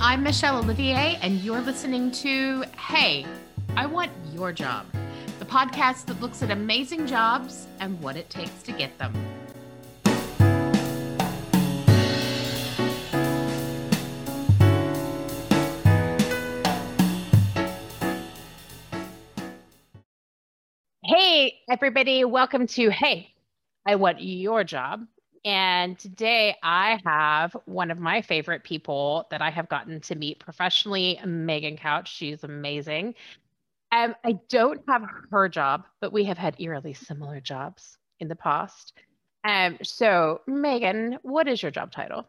I'm Michelle Olivier, and you're listening to Hey, I Want Your Job, the podcast that looks at amazing jobs and what it takes to get them. Hey, everybody, welcome to Hey, I Want Your Job. And today I have one of my favorite people that I have gotten to meet professionally, Megan Couch. She's amazing. Um, I don't have her job, but we have had eerily similar jobs in the past. Um, so, Megan, what is your job title?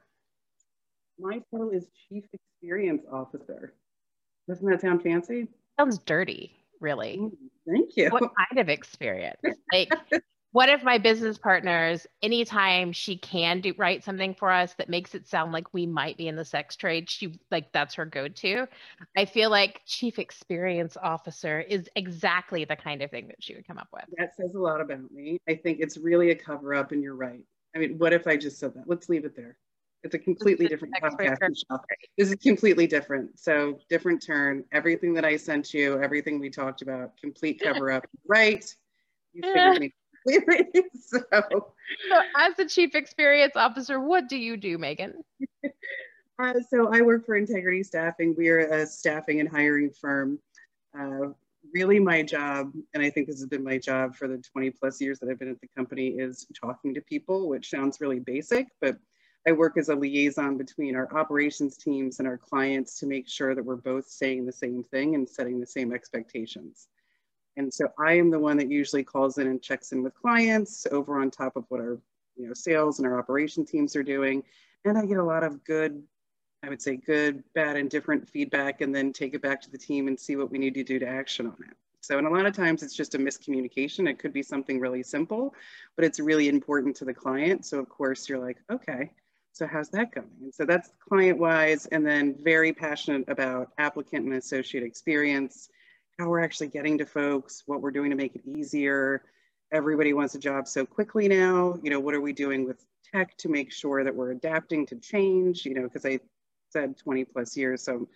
My title is Chief Experience Officer. Doesn't that sound fancy? Sounds dirty, really. Thank you. What kind of experience? Like, one of my business partners, anytime she can do write something for us that makes it sound like we might be in the sex trade, she like that's her go-to. I feel like chief experience officer is exactly the kind of thing that she would come up with. That says a lot about me. I think it's really a cover up, and you're right. I mean, what if I just said that? Let's leave it there. It's a completely different podcast. This is completely different. So different turn. Everything that I sent you, everything we talked about, complete cover up. right. You figured me so, so, as the chief experience officer, what do you do, Megan? Uh, so, I work for Integrity Staffing. We are a staffing and hiring firm. Uh, really, my job, and I think this has been my job for the 20 plus years that I've been at the company, is talking to people, which sounds really basic, but I work as a liaison between our operations teams and our clients to make sure that we're both saying the same thing and setting the same expectations. And so I am the one that usually calls in and checks in with clients over on top of what our you know sales and our operation teams are doing. And I get a lot of good, I would say good, bad, and different feedback, and then take it back to the team and see what we need to do to action on it. So, and a lot of times it's just a miscommunication. It could be something really simple, but it's really important to the client. So, of course, you're like, okay, so how's that going? And so that's client wise, and then very passionate about applicant and associate experience how we're actually getting to folks, what we're doing to make it easier. Everybody wants a job so quickly now. You know, what are we doing with tech to make sure that we're adapting to change? You know, because I said 20 plus years, so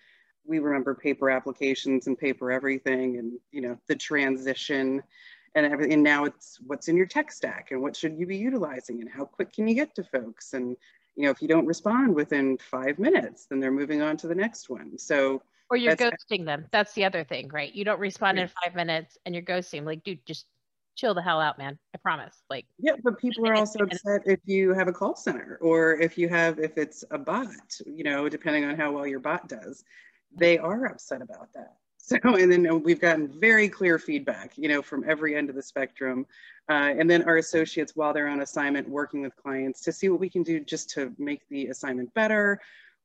we remember paper applications and paper everything, and you know, the transition and everything. And now it's what's in your tech stack and what should you be utilizing and how quick can you get to folks and you know if you don't respond within five minutes then they're moving on to the next one so or you're That's, ghosting them. That's the other thing, right? You don't respond in five minutes and you're ghosting. Like, dude, just chill the hell out, man. I promise. Like, yeah, but people are also upset if you have a call center or if you have, if it's a bot, you know, depending on how well your bot does, they are upset about that. So, and then we've gotten very clear feedback, you know, from every end of the spectrum. Uh, and then our associates, while they're on assignment, working with clients to see what we can do just to make the assignment better,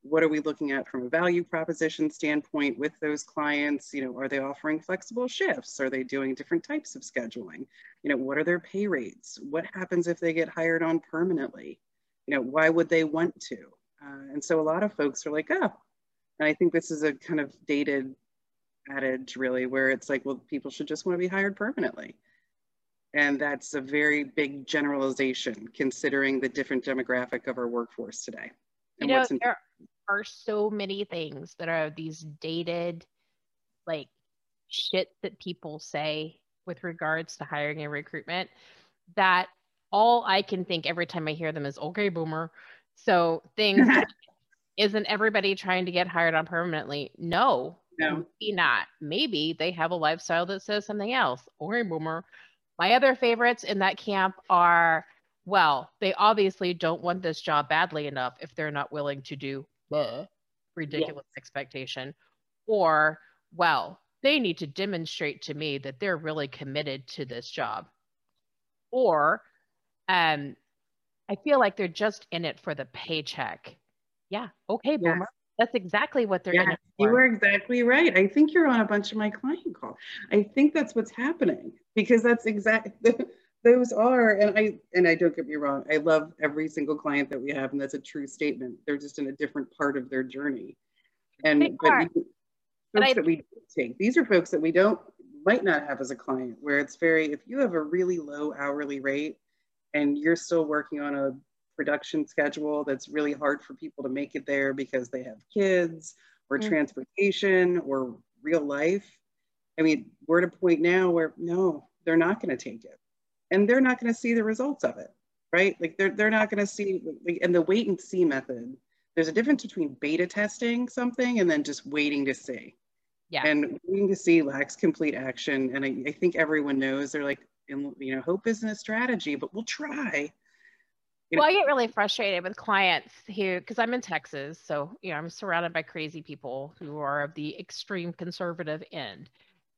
what are we looking at from a value proposition standpoint with those clients? You know are they offering flexible shifts? Are they doing different types of scheduling? You know what are their pay rates? What happens if they get hired on permanently? You know why would they want to? Uh, and so a lot of folks are like oh and i think this is a kind of dated adage really where it's like well people should just want to be hired permanently. And that's a very big generalization considering the different demographic of our workforce today and you know, there, are so many things that are these dated like shit that people say with regards to hiring and recruitment that all I can think every time I hear them is okay boomer. So things isn't everybody trying to get hired on permanently? No. No. Maybe not. Maybe they have a lifestyle that says something else. Okay boomer. My other favorites in that camp are well, they obviously don't want this job badly enough if they're not willing to do ridiculous yeah. expectation. Or well they need to demonstrate to me that they're really committed to this job. Or um i feel like they're just in it for the paycheck. Yeah okay boomer. Yes. that's exactly what they're yeah, in it for. you were exactly right. I think you're on a bunch of my client calls i think that's what's happening because that's exactly those are and i and i don't get me wrong i love every single client that we have and that's a true statement they're just in a different part of their journey and they but folks I, that we take these are folks that we don't might not have as a client where it's very if you have a really low hourly rate and you're still working on a production schedule that's really hard for people to make it there because they have kids or mm. transportation or real life. I mean, we're at a point now where no, they're not going to take it. And they're not going to see the results of it, right? Like they're, they're not going to see, and the wait and see method, there's a difference between beta testing something and then just waiting to see. Yeah. And waiting to see lacks complete action. And I, I think everyone knows they're like, you know, hope isn't a strategy, but we'll try. You well, know? I get really frustrated with clients here because I'm in Texas. So, you know, I'm surrounded by crazy people who are of the extreme conservative end.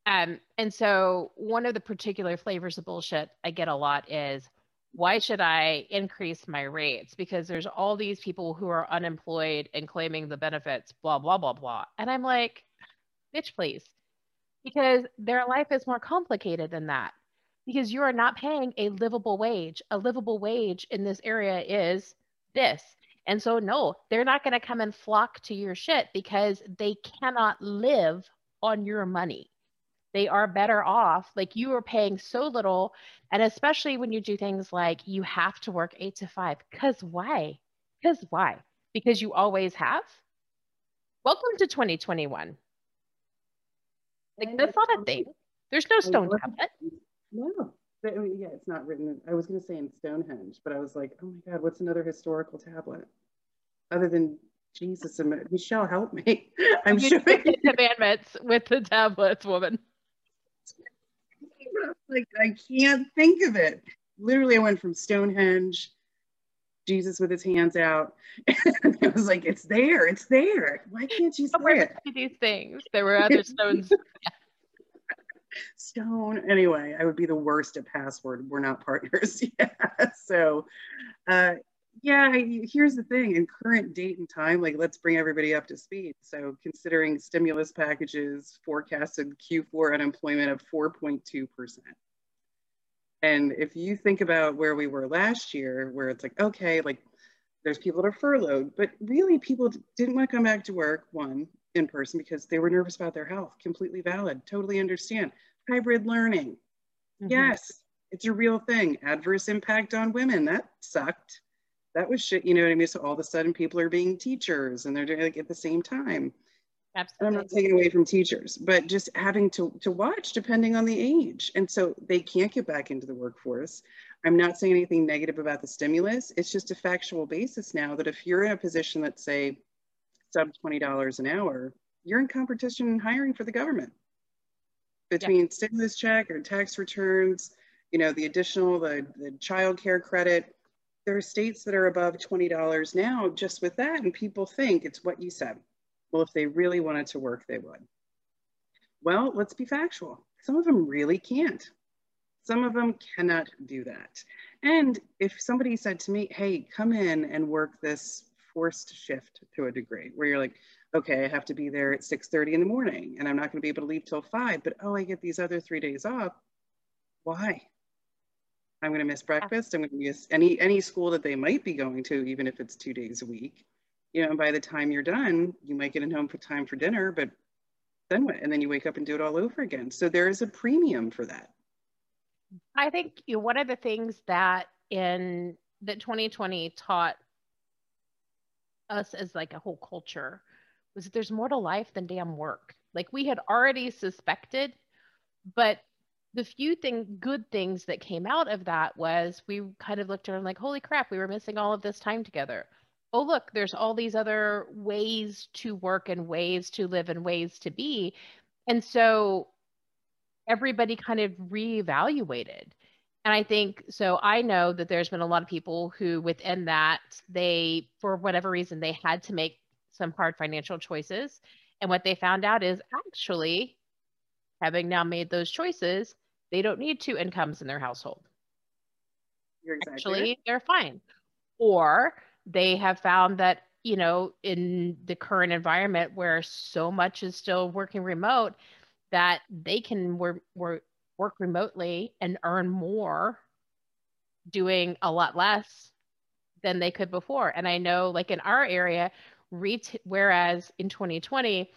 Um, and so one of the particular flavors of bullshit I get a lot is why should I increase my rates? Because there's all these people who are unemployed and claiming the benefits, blah, blah, blah, blah. And I'm like, bitch, please. Because their life is more complicated than that. Because you are not paying a livable wage. A livable wage in this area is this. And so, no, they're not going to come and flock to your shit because they cannot live on your money they are better off. Like you are paying so little. And especially when you do things like you have to work eight to five. Because why? Because why? Because you always have? Welcome to 2021. Like that's not a thing. There's no stone tablet. No. I mean, yeah, it's not written. I was going to say in Stonehenge, but I was like, oh my God, what's another historical tablet other than Jesus and Michelle, help me. I'm sure. Commandments with the tablets, woman like I can't think of it. Literally, I went from Stonehenge, Jesus with his hands out. I was like, it's there, it's there. Why can't you see it? These things. There were other stones. Stone. Anyway, I would be the worst at password. We're not partners. yeah. So uh yeah, here's the thing in current date and time, like let's bring everybody up to speed. So, considering stimulus packages forecasted Q4 unemployment of 4.2%. And if you think about where we were last year, where it's like, okay, like there's people that are furloughed, but really people didn't want to come back to work, one, in person because they were nervous about their health. Completely valid, totally understand. Hybrid learning. Mm-hmm. Yes, it's a real thing. Adverse impact on women. That sucked that was shit, you know what I mean? So all of a sudden people are being teachers and they're doing like at the same time. Absolutely. I'm not taking away from teachers, but just having to, to watch depending on the age. And so they can't get back into the workforce. I'm not saying anything negative about the stimulus. It's just a factual basis now that if you're in a position that's say sub $20 an hour, you're in competition hiring for the government between yeah. stimulus check or tax returns, you know, the additional, the, the child care credit, there are states that are above $20 now just with that. And people think it's what you said. Well, if they really wanted to work, they would. Well, let's be factual. Some of them really can't. Some of them cannot do that. And if somebody said to me, hey, come in and work this forced shift to a degree, where you're like, okay, I have to be there at 6.30 in the morning and I'm not gonna be able to leave till five, but oh, I get these other three days off. Why? I'm going to miss breakfast. I'm going to miss any any school that they might be going to, even if it's two days a week. You know, and by the time you're done, you might get in home for time for dinner, but then what? And then you wake up and do it all over again. So there is a premium for that. I think you know, one of the things that in that 2020 taught us as like a whole culture was that there's more to life than damn work. Like we had already suspected, but the few thing good things that came out of that was we kind of looked around like holy crap we were missing all of this time together. Oh look there's all these other ways to work and ways to live and ways to be. And so everybody kind of reevaluated. And i think so i know that there's been a lot of people who within that they for whatever reason they had to make some hard financial choices. And what they found out is actually having now made those choices they don't need two incomes in their household. Exactly Actually, right. they're fine. Or they have found that, you know, in the current environment where so much is still working remote, that they can work, work, work remotely and earn more doing a lot less than they could before. And I know, like in our area, ret- whereas in 2020,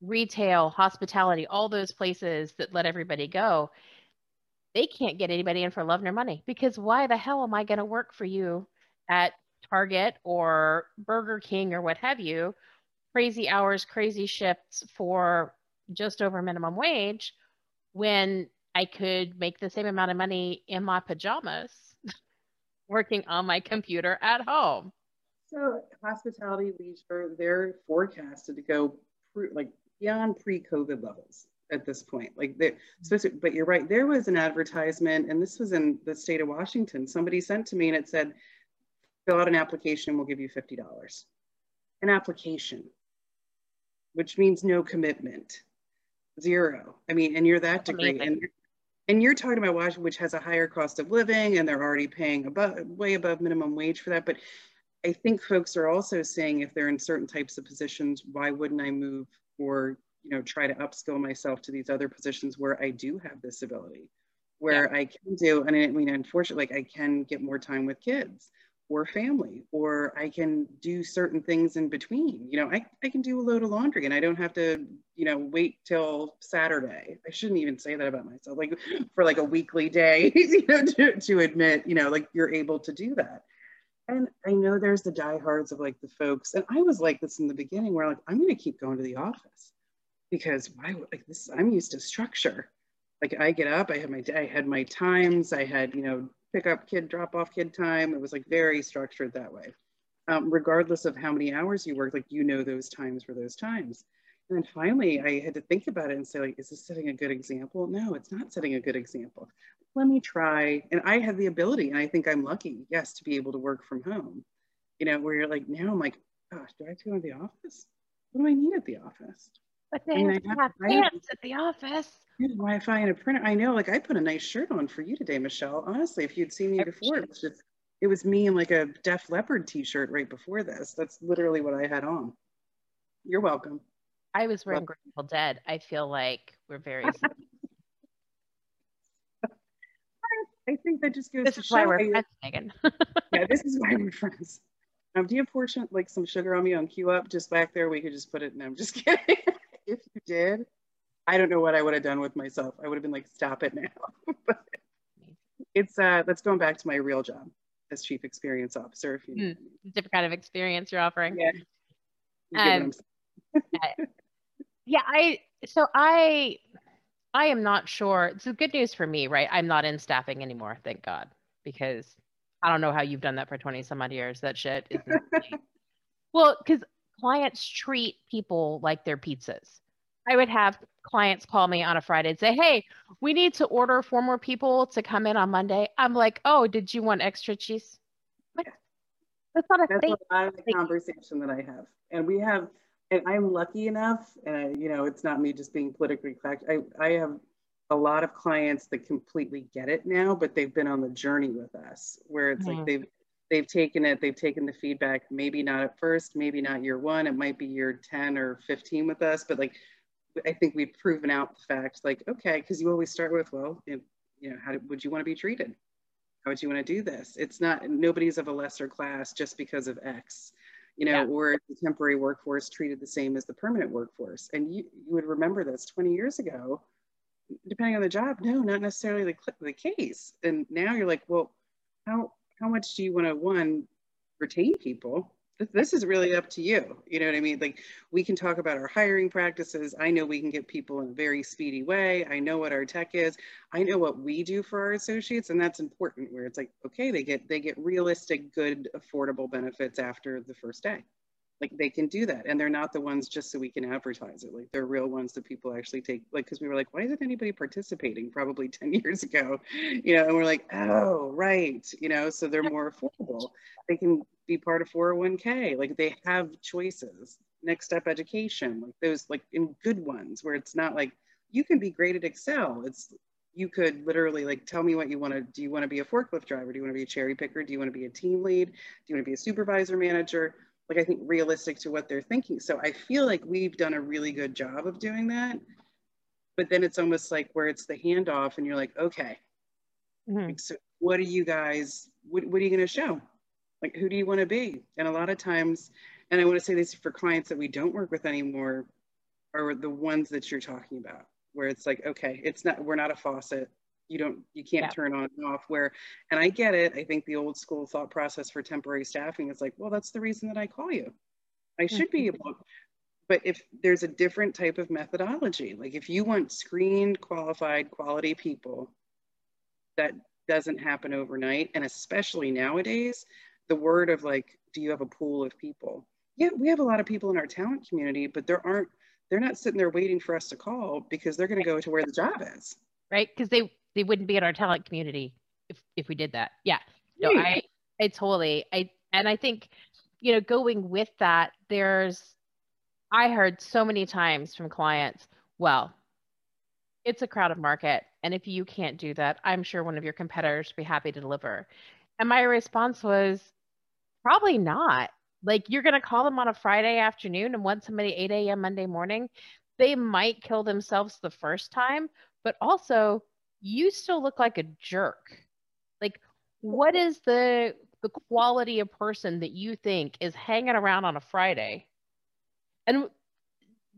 retail, hospitality, all those places that let everybody go, they can't get anybody in for love nor money because why the hell am I going to work for you at Target or Burger King or what have you, crazy hours, crazy shifts for just over minimum wage when I could make the same amount of money in my pajamas working on my computer at home. So hospitality leisure, they're forecasted to go like beyond pre-COVID levels at this point. Like they, mm-hmm. but you're right. There was an advertisement, and this was in the state of Washington. Somebody sent to me, and it said, "Fill out an application. We'll give you fifty dollars." An application, which means no commitment, zero. I mean, and you're that degree, and and you're talking about Washington, which has a higher cost of living, and they're already paying above, way above minimum wage for that. But I think folks are also saying if they're in certain types of positions, why wouldn't I move or you know try to upskill myself to these other positions where I do have this ability, where yeah. I can do, and I mean, unfortunately, like I can get more time with kids or family, or I can do certain things in between. You know, I, I can do a load of laundry and I don't have to, you know, wait till Saturday. I shouldn't even say that about myself, like for like a weekly day, you know, to, to admit, you know, like you're able to do that. And I know there's the diehards of like the folks, and I was like this in the beginning where like, I'm going to keep going to the office because why like this, I'm used to structure. Like I get up, I had my, I had my times, I had, you know, pick up kid, drop off kid time. It was like very structured that way. Um, regardless of how many hours you work, like you know those times were those times. And then finally, I had to think about it and say, like, is this setting a good example? No, it's not setting a good example. Let me try. And I have the ability, and I think I'm lucky, yes, to be able to work from home. You know, where you're like, now I'm like, gosh, do I have to go to the office? What do I need at the office? But they I mean, have, have pants at the office. Wi-Fi and a printer. I know, like I put a nice shirt on for you today, Michelle. Honestly, if you'd seen me before, it was just it was me in like a Def Leppard t-shirt right before this. That's literally what I had on. You're welcome. I was wearing well, Grateful Dead. I feel like we're very. I think that just goes this to is why we're friends, Megan. yeah, this is why we're friends. Um, do you portion like some sugar on me on Q up just back there? We could just put it. And I'm just kidding. if you did, I don't know what I would have done with myself. I would have been like, stop it now. but it's uh that's going back to my real job as chief experience officer. If you mm, different kind of experience you're offering. Yeah. Um, yeah, I so I I am not sure. It's good news for me, right? I'm not in staffing anymore, thank God, because I don't know how you've done that for 20 some odd years. That shit is well, because clients treat people like they're pizzas. I would have clients call me on a Friday and say, Hey, we need to order four more people to come in on Monday. I'm like, Oh, did you want extra cheese? What? That's not a That's thing. a lot of the conversation that I have. And we have, and I'm lucky enough, and you know, it's not me just being politically correct. I, I have a lot of clients that completely get it now, but they've been on the journey with us where it's mm-hmm. like they've they've taken it, they've taken the feedback, maybe not at first, maybe not year one, it might be year 10 or 15 with us, but like I think we've proven out the fact, like, okay, because you always start with, well, you know, how would you want to be treated? How would you want to do this? It's not, nobody's of a lesser class just because of X, you know, yeah. or the temporary workforce treated the same as the permanent workforce. And you, you would remember this 20 years ago, depending on the job, no, not necessarily the, the case. And now you're like, well, how, how much do you want to, one, retain people? This is really up to you. You know what I mean? Like we can talk about our hiring practices. I know we can get people in a very speedy way. I know what our tech is. I know what we do for our associates and that's important where it's like, okay, they get they get realistic, good, affordable benefits after the first day like they can do that and they're not the ones just so we can advertise it like they're real ones that people actually take like because we were like why isn't anybody participating? probably 10 years ago you know and we're like oh right you know so they're more affordable. They can be part of 401k like they have choices. Next step education like those like in good ones where it's not like you can be great at excel. It's you could literally like tell me what you want to do you want to be a forklift driver? Do you want to be a cherry picker? Do you want to be a team lead? Do you want to be a supervisor manager like I think realistic to what they're thinking. So I feel like we've done a really good job of doing that. But then it's almost like where it's the handoff and you're like, okay, mm-hmm. so what are you guys, what, what are you going to show? Like, who do you want to be? And a lot of times, and I want to say this for clients that we don't work with anymore, are the ones that you're talking about, where it's like, okay, it's not, we're not a faucet. You don't you can't Yeah. turn on and off where and i get it. I think the old school thought process for temporary staffing is like well that's the reason that i call you. I mm-hmm. should be able but if there's a different type of methodology like if you want screened qualified quality people that doesn't happen overnight. And especially nowadays the word of like do you have a pool of people? Yeah we have a lot of people in our talent community but there aren't they're not sitting there waiting for us to call because they're going to go to where the job is. Right? Because they they wouldn't be in our talent community if if we did that. Yeah. No. I I totally I and I think you know going with that, there's I heard so many times from clients, well, it's a crowded market, and if you can't do that, I'm sure one of your competitors would be happy to deliver. And my response was probably not. Like you're gonna call them on a Friday afternoon and want somebody 8 a.m. Monday morning. They might kill themselves the first time, but also you still look like a jerk. Like, what is the the quality of person that you think is hanging around on a Friday and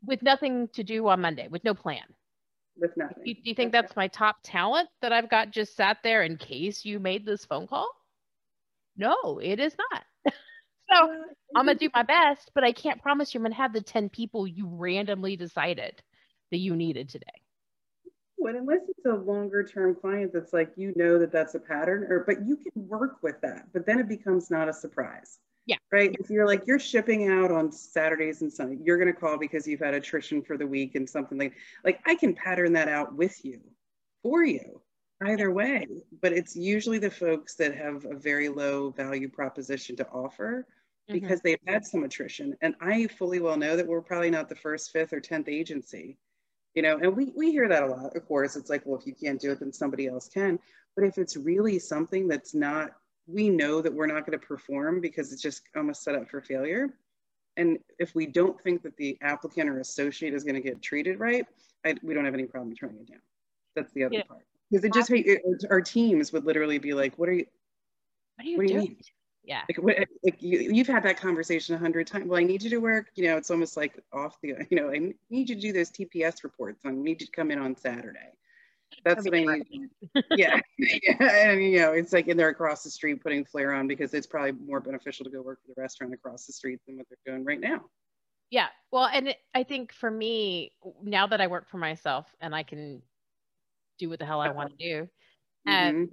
with nothing to do on Monday, with no plan? with nothing Do you, do you think that's my top talent that I've got just sat there in case you made this phone call? No, it is not. so uh, I'm gonna do my best, but I can't promise you I'm gonna have the 10 people you randomly decided that you needed today. But unless it's a longer term client that's like you know that that's a pattern or but you can work with that but then it becomes not a surprise. Yeah. right? If you're like you're shipping out on saturdays and sunday you're going to call because you've had attrition for the week and something like like i can pattern that out with you for you either way. But it's usually the folks that have a very low value proposition to offer Mhm. because they've had some attrition. And i fully well know that we're probably not the first fifth or 10th agency you know and we, we hear that a lot of course. It's like well if you can't do it then somebody else can. But if it's really something that's not we know that we're not going to perform because it's just almost set up for failure. And if we don't think that the applicant or associate is going to get treated right I, we don't have any problem turning it down. That's the other Yeah. part. Because it just it, our teams would literally be like what are you What are you what do you doing? mean Yeah. like, what, like you, you've had that conversation a hundred times. Well, I need you to work. You know, it's almost like off the. You know, I need you to do those TPS reports. I need you to come in on Saturday. That's That'd what I need. yeah, yeah, and you know, it's like in there across the street putting flair on because it's probably more beneficial to go work for the restaurant across the street than what they're doing right now. Yeah. Well, and it, I think for me, now that I work for myself and I can do what the hell I want to do, and Mhm.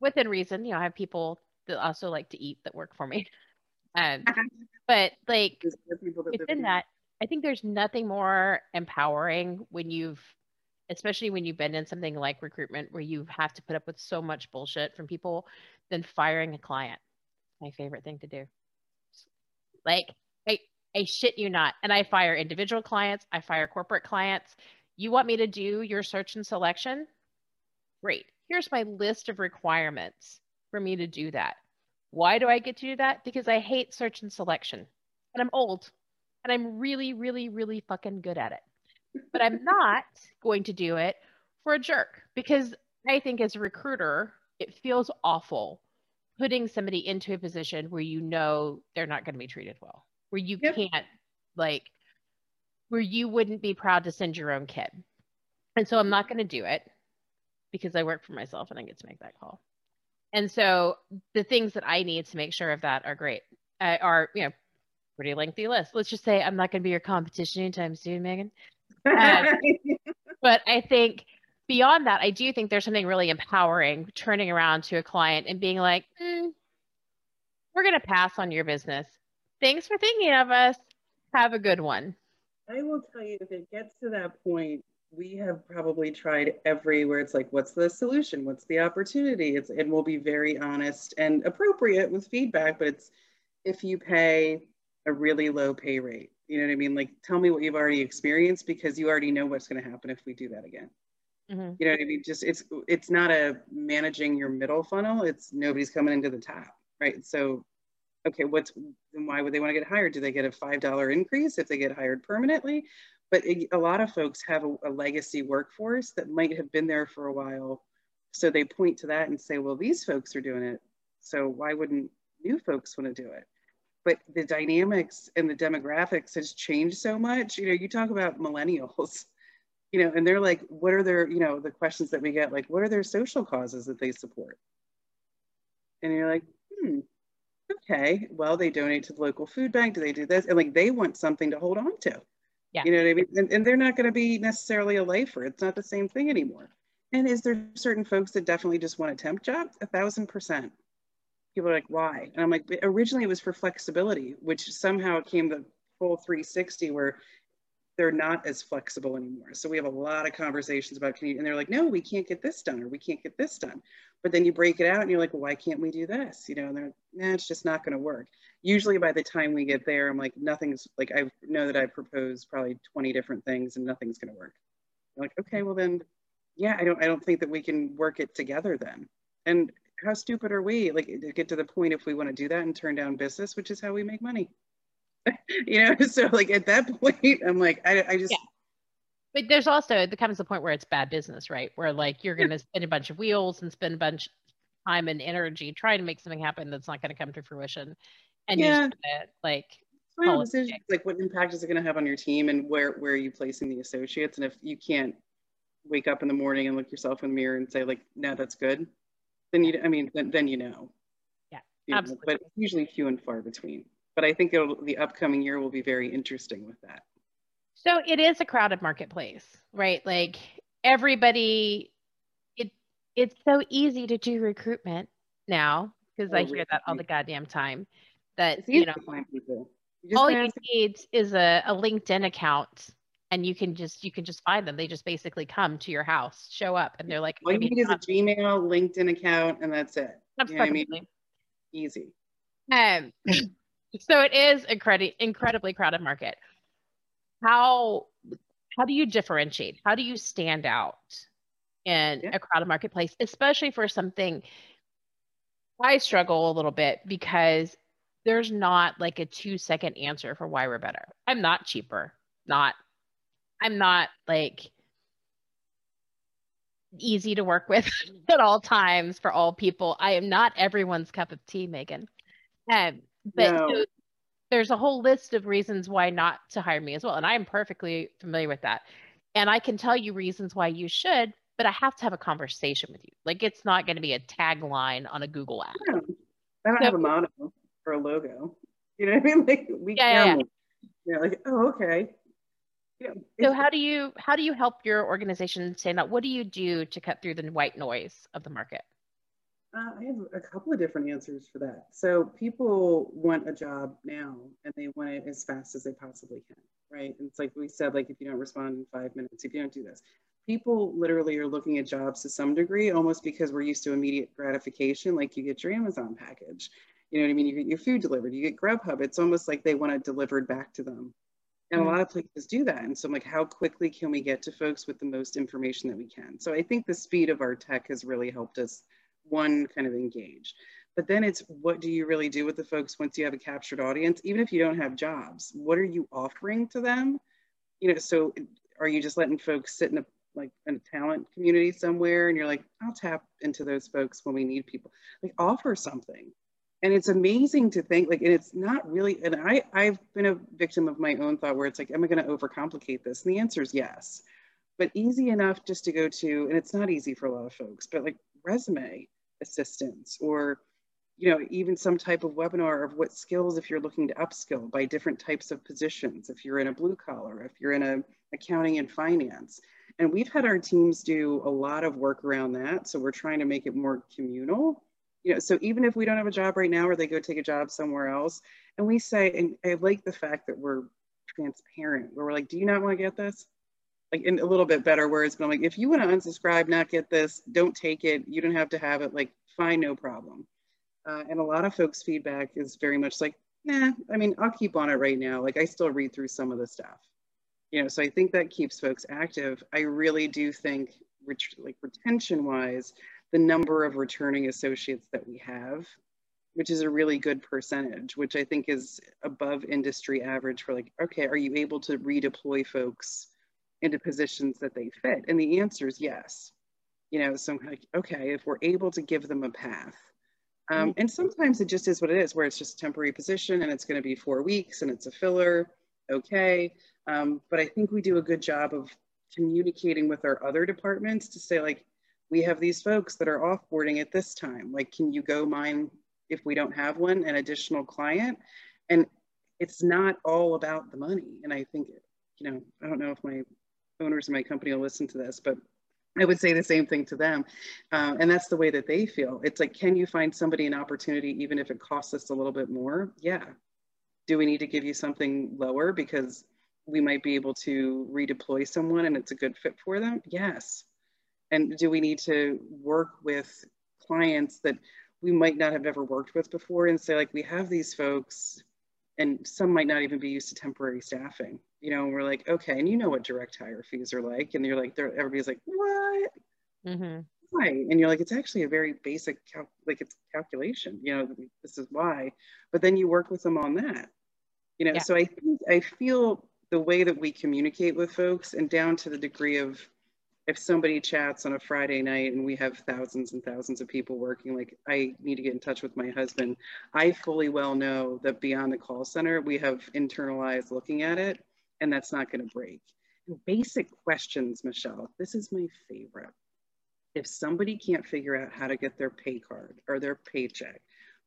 within reason, you know, I have people that also like to eat that work for me. Um, but like There's other people that within that, I think there's nothing more empowering when you've, especially when you've been in something like recruitment where you have to put up with so much bullshit from people than firing a client. My favorite thing to do. Like, I, I shit you not. And I fire individual clients, I fire corporate clients. You want me to do your search and selection? Great. Here's my list of requirements for me to do that. Why do I get to do that? Because I hate search and selection. And I'm old and I'm really, really, really fucking good at it. But I'm not going to do it for a jerk because I think as a recruiter, it feels awful putting somebody into a position where you know they're not going to be treated well, where you Yep. can't, like, where you wouldn't be proud to send your own kid. And so I'm not going to do it because I work for myself and I get to make that call. And so the things that I need to make sure of that are great, uh, are, you know, pretty lengthy list. Let's just say I'm not going to be your competition anytime soon, Megan. Uh, But I think beyond that, I do think there's something really empowering turning around to a client and being like, "Hmm, we're going to pass on your business. Thanks for thinking of us. Have a good one. I will tell you, if it gets to that point, we have probably tried everywhere. It's like, what's the solution? What's the opportunity? It's and we'll be very honest and appropriate with feedback, but it's if you pay a really low pay rate, you know what I mean? Like, tell me what you've already experienced because you already know what's going to happen if we do that again. Mhm. You know what I mean? Just it's it's not a managing your middle funnel. It's nobody's coming into the top, right? So, okay, what's then why would they want to get hired? Do they get a five dollar increase if they get hired permanently? But it, a lot of folks have a, a legacy workforce that might have been there for a while, so they point to that and say, well, these folks are doing it, so why wouldn't new folks want to do it? But the dynamics and the demographics has changed so much. You know, you talk about millennials you know, and they're like, what are their, you know, the questions that we get, like, what are their social causes that they support? And you're like, hmm, okay, well, they donate to the local food bank. Do they do this? And like, they want something to hold on to. Yeah. You know what I mean? And, and they're not going to be necessarily a lifer. It's not the same thing anymore. And is there certain folks that definitely just want a temp job? A thousand percent. People are like, why? And I'm like, originally it was for flexibility, which somehow came the full 360 where they're not as flexible anymore. So we have a lot of conversations about and they're like, no, we can't get this done or we can't get this done. But then you break it out and you're like, well, why can't we do this? You know, and they're, nah, it's just not going to work. Usually by the time we get there, I'm like, nothing's like, I know that I've proposed probably 20 different things and nothing's going to work. I'm like, okay, well then, yeah, I don't, I don't think that we can work it together then. And how stupid are we? Like to get to the point if we want to do that and turn down business, which is how we make money. you know, so like at that point, I'm like, I, I just. Yeah. But there's also it becomes the point where it's bad business, right? Where like you're going to spend a bunch of wheels and spend a bunch of time and energy trying to make something happen that's not going to come to fruition, and yeah. you're like like what impact is it going to have on your team and where where are you placing the associates and if you can't wake up in the morning and look yourself in the mirror and say like no that's good then you i mean then, then you know yeah you absolutely know, but usually few and far between but I think the upcoming year will be very interesting with that. So it is a crowded marketplace, right? Like everybody, it it's so easy to do recruitment now because oh, I hear that all the goddamn time. That you know, you all you need is a, a LinkedIn account and you can just you can just find them. They just basically come to your house, show up, and they're like, all you need is a Gmail, LinkedIn account, and that's it. That's you know I mean? Easy. Um, so it is a incredi- incredibly crowded market. How how do you differentiate? How do you stand out in yeah. a crowded marketplace, especially for something I struggle a little bit because there's not like a two second answer for why we're better. I'm not cheaper. Not I'm not like easy to work with at all times for all people. I am not everyone's cup of tea, Megan. Um, but no. so there's a whole list of reasons why not to hire me as well. And I am perfectly familiar with that. And I can tell you reasons why you should, but I have to have a conversation with you. Like it's not going to be a tagline on a Google ad. I don't so, have a motto or a logo. You know what I mean? Like we yeah, yeah, yeah. like, oh, okay. Yeah. So how do you how do you help your organization stand out? What do you do to cut through the white noise of the market? Uh, I have a couple of different answers for that. So people want a job now and they want it as fast as they possibly can, right? And it's like we said, like if you don't respond in five minutes, if you don't do this, people literally are looking at jobs to some degree, almost because we're used to immediate gratification. Like you get your Amazon package, you know what I mean? You get your food delivered, you get Grubhub. It's almost like they want it delivered back to them. And mm-hmm. a lot of places do that. And so I'm like, how quickly can we get to folks with the most information that we can? So I think the speed of our tech has really helped us one kind of engage. But then it's what do you really do with the folks once you have a captured audience, even if you don't have jobs? What are you offering to them? You know, so are you just letting folks sit in a like in a talent community somewhere and you're like, I'll tap into those folks when we need people. Like offer something. And it's amazing to think like, and it's not really, and I, I've been a victim of my own thought where it's like, am I going to overcomplicate this? And the answer is yes. But easy enough just to go to, and it's not easy for a lot of folks, but like resume assistance or you know even some type of webinar of what skills if you're looking to upskill by different types of positions if you're in a blue collar if you're in a accounting and finance. And we've had our teams do a lot of work around that. So we're trying to make it more communal. You know so even if we don't have a job right now or they go take a job somewhere else and we say and i like the fact that we're transparent where we're like do you not want to get this like in a little bit better words, but I'm like, if you want to unsubscribe, not get this, don't take it. You don't have to have it. Like, fine, no problem. Uh, and a lot of folks' feedback is very much like, nah. I mean, I'll keep on it right now. Like, I still read through some of the stuff, you know. So I think that keeps folks active. I really do think, like retention-wise, the number of returning associates that we have which is a really good percentage, which I think is above industry average for like, okay, are you able to redeploy folks into positions that they fit? And the answer is yes. You know, so I'm like, okay, if we're able to give them a path. Um, mm-hmm. and sometimes it just is what it is, where it's just a temporary position and it's going to be four weeks and it's a filler. Okay. Um, but I think we do a good job of communicating with our other departments to say like, we have these folks that are offboarding at this time. Like, can you go mine if we don't have one, an additional client? And it's not all about the money. And I think, you know, I don't know if my owners of my company will listen to this, but I would say the same thing to them. Uh, and that's the way that they feel. It's like, can you find somebody an opportunity, even if it costs us a little bit more? Yeah. Do we need to give you something lower because we might be able to redeploy someone and it's a good fit for them? Yes. And do we need to work with clients that we might not have ever worked with before and say, like, we have these folks, and some might not even be used to temporary staffing, you know, we're like, okay, and you know what direct hire fees are like. And you're like, everybody's like, what? Mm-hmm. Why? And you're like, it's actually a very basic, cal- like, it's calculation, you know, this is why. But then you work with them on that, you know. Yeah. So I think, I feel the way that we communicate with folks and down to the degree of, if somebody chats on a Friday night and we have thousands and thousands of people working, like I need to get in touch with my husband. I fully well know that beyond the call center, we have internalized looking at it and that's not going to break. Basic questions, Michelle. This is my favorite. If somebody can't figure out how to get their pay card or their paycheck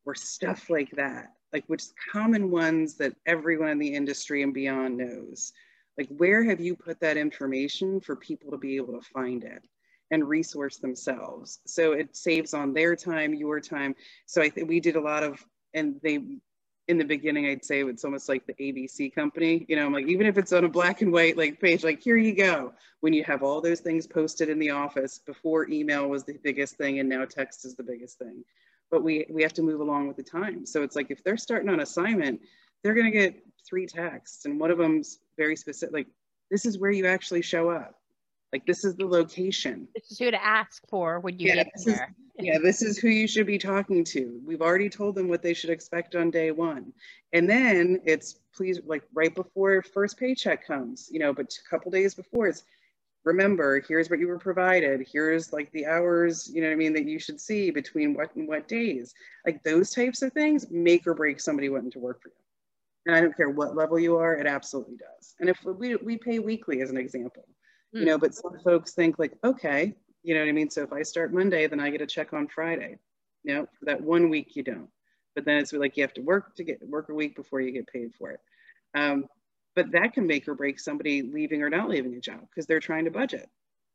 or stuff like that, like which common ones that everyone in the industry and beyond knows, like, where have you put that information for people to be able to find it and resource themselves? So it saves on their time, your time. So I think we did a lot of, and they, in the beginning, I'd say it's almost like the ABC company. You know, I'm like, even if it's on a black and white like page, like here you go. When you have all those things posted in the office before email was the biggest thing, and now text is the biggest thing. But we we have to move along with the time. So it's like if they're starting on assignment, they're going to get three texts, and one of them's very specific. Like, this is where you actually show up. Like, this is the location. This is who to ask for when you yeah, get there. Is, yeah, this is who you should be talking to. We've already told them what they should expect on day one, and then it's please like right before first paycheck comes, you know, but a couple days before it's remember here's what you were provided here's like the hours you know what i mean that you should see between what and what days like those types of things make or break somebody wanting to work for you and I don't care what level you are, it absolutely does. And if we, we pay weekly as an example, mm. you know, but some folks think like, okay, you know what I mean? So if I start Monday, then I get a check on Friday. You know, for that one week you don't. But then it's like you have to work to get work a week before you get paid for it. Um, but that can make or break somebody leaving or not leaving a job because they're trying to budget.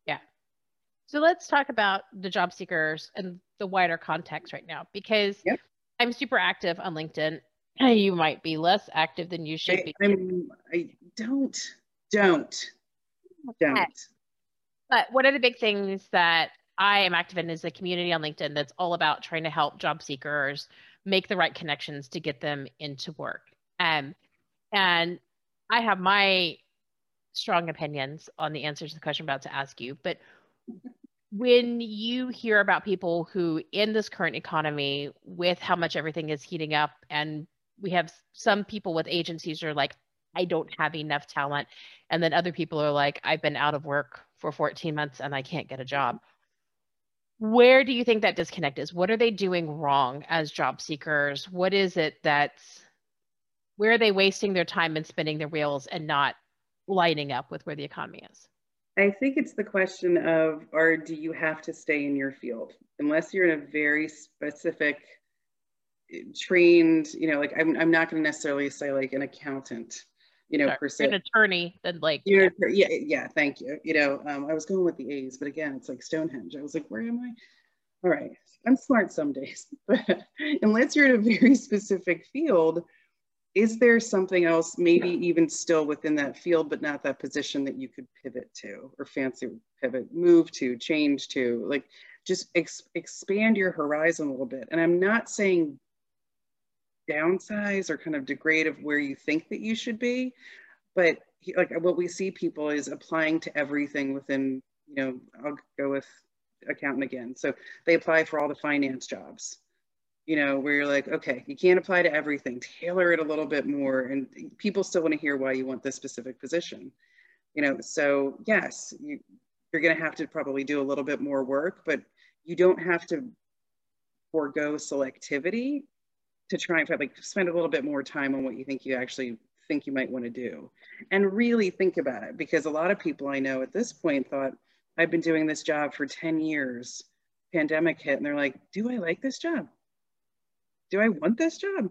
Yeah. So let's talk about the job seekers and the wider context right now because yep. I'm super active on LinkedIn you might be less active than you should I, be. I'm, I don't, don't, don't. But one of the big things that I am active in is a community on LinkedIn that's all about trying to help job seekers make the right connections to get them into work. Um, and I have my strong opinions on the answers to the question I'm about to ask you. But when you hear about people who, in this current economy, with how much everything is heating up and we have some people with agencies are like i don't have enough talent. And then other people are like i've been out of work for 14 months and i can't get a job. Where do you think that disconnect is? What are they doing wrong as job seekers? What is it that's where are they wasting their time and spending their wheels and not lining up with where the economy is? I think it's the question of, or do you have to stay in your field? Unless you're in a very specific trained, you know, like I'm, I'm not going to necessarily say like an accountant, you know, per se. An attorney, then like. Yeah, yeah, yeah, thank you. You know, um, I was going with the A's, but again, it's like Stonehenge. I was like, where am I? All right, I'm smart some days, but unless you're in a very specific field, is there something else, maybe even still within that field, but not that position that you could pivot to or fancy pivot, move to, change to? Like, just ex- expand your horizon a little bit. And I'm not saying downsize or kind of degrade of where you think that you should be. But like what we see people is applying to everything within, you know, I'll go with accountant again. So they apply for all the finance jobs, you know, where you're like, okay, you can't apply to everything, tailor it a little bit more. And people still want to hear why you want this specific position, you know. So yes, you, you're going to have to probably do a little bit more work, but you don't have to forego selectivity to try and like spend a little bit more time on what you think you actually think you might want to do. And really think about it because a lot of people I know at this point thought I've been doing this job for 10 years pandemic hit and they're like do I like this job? Do I want this job?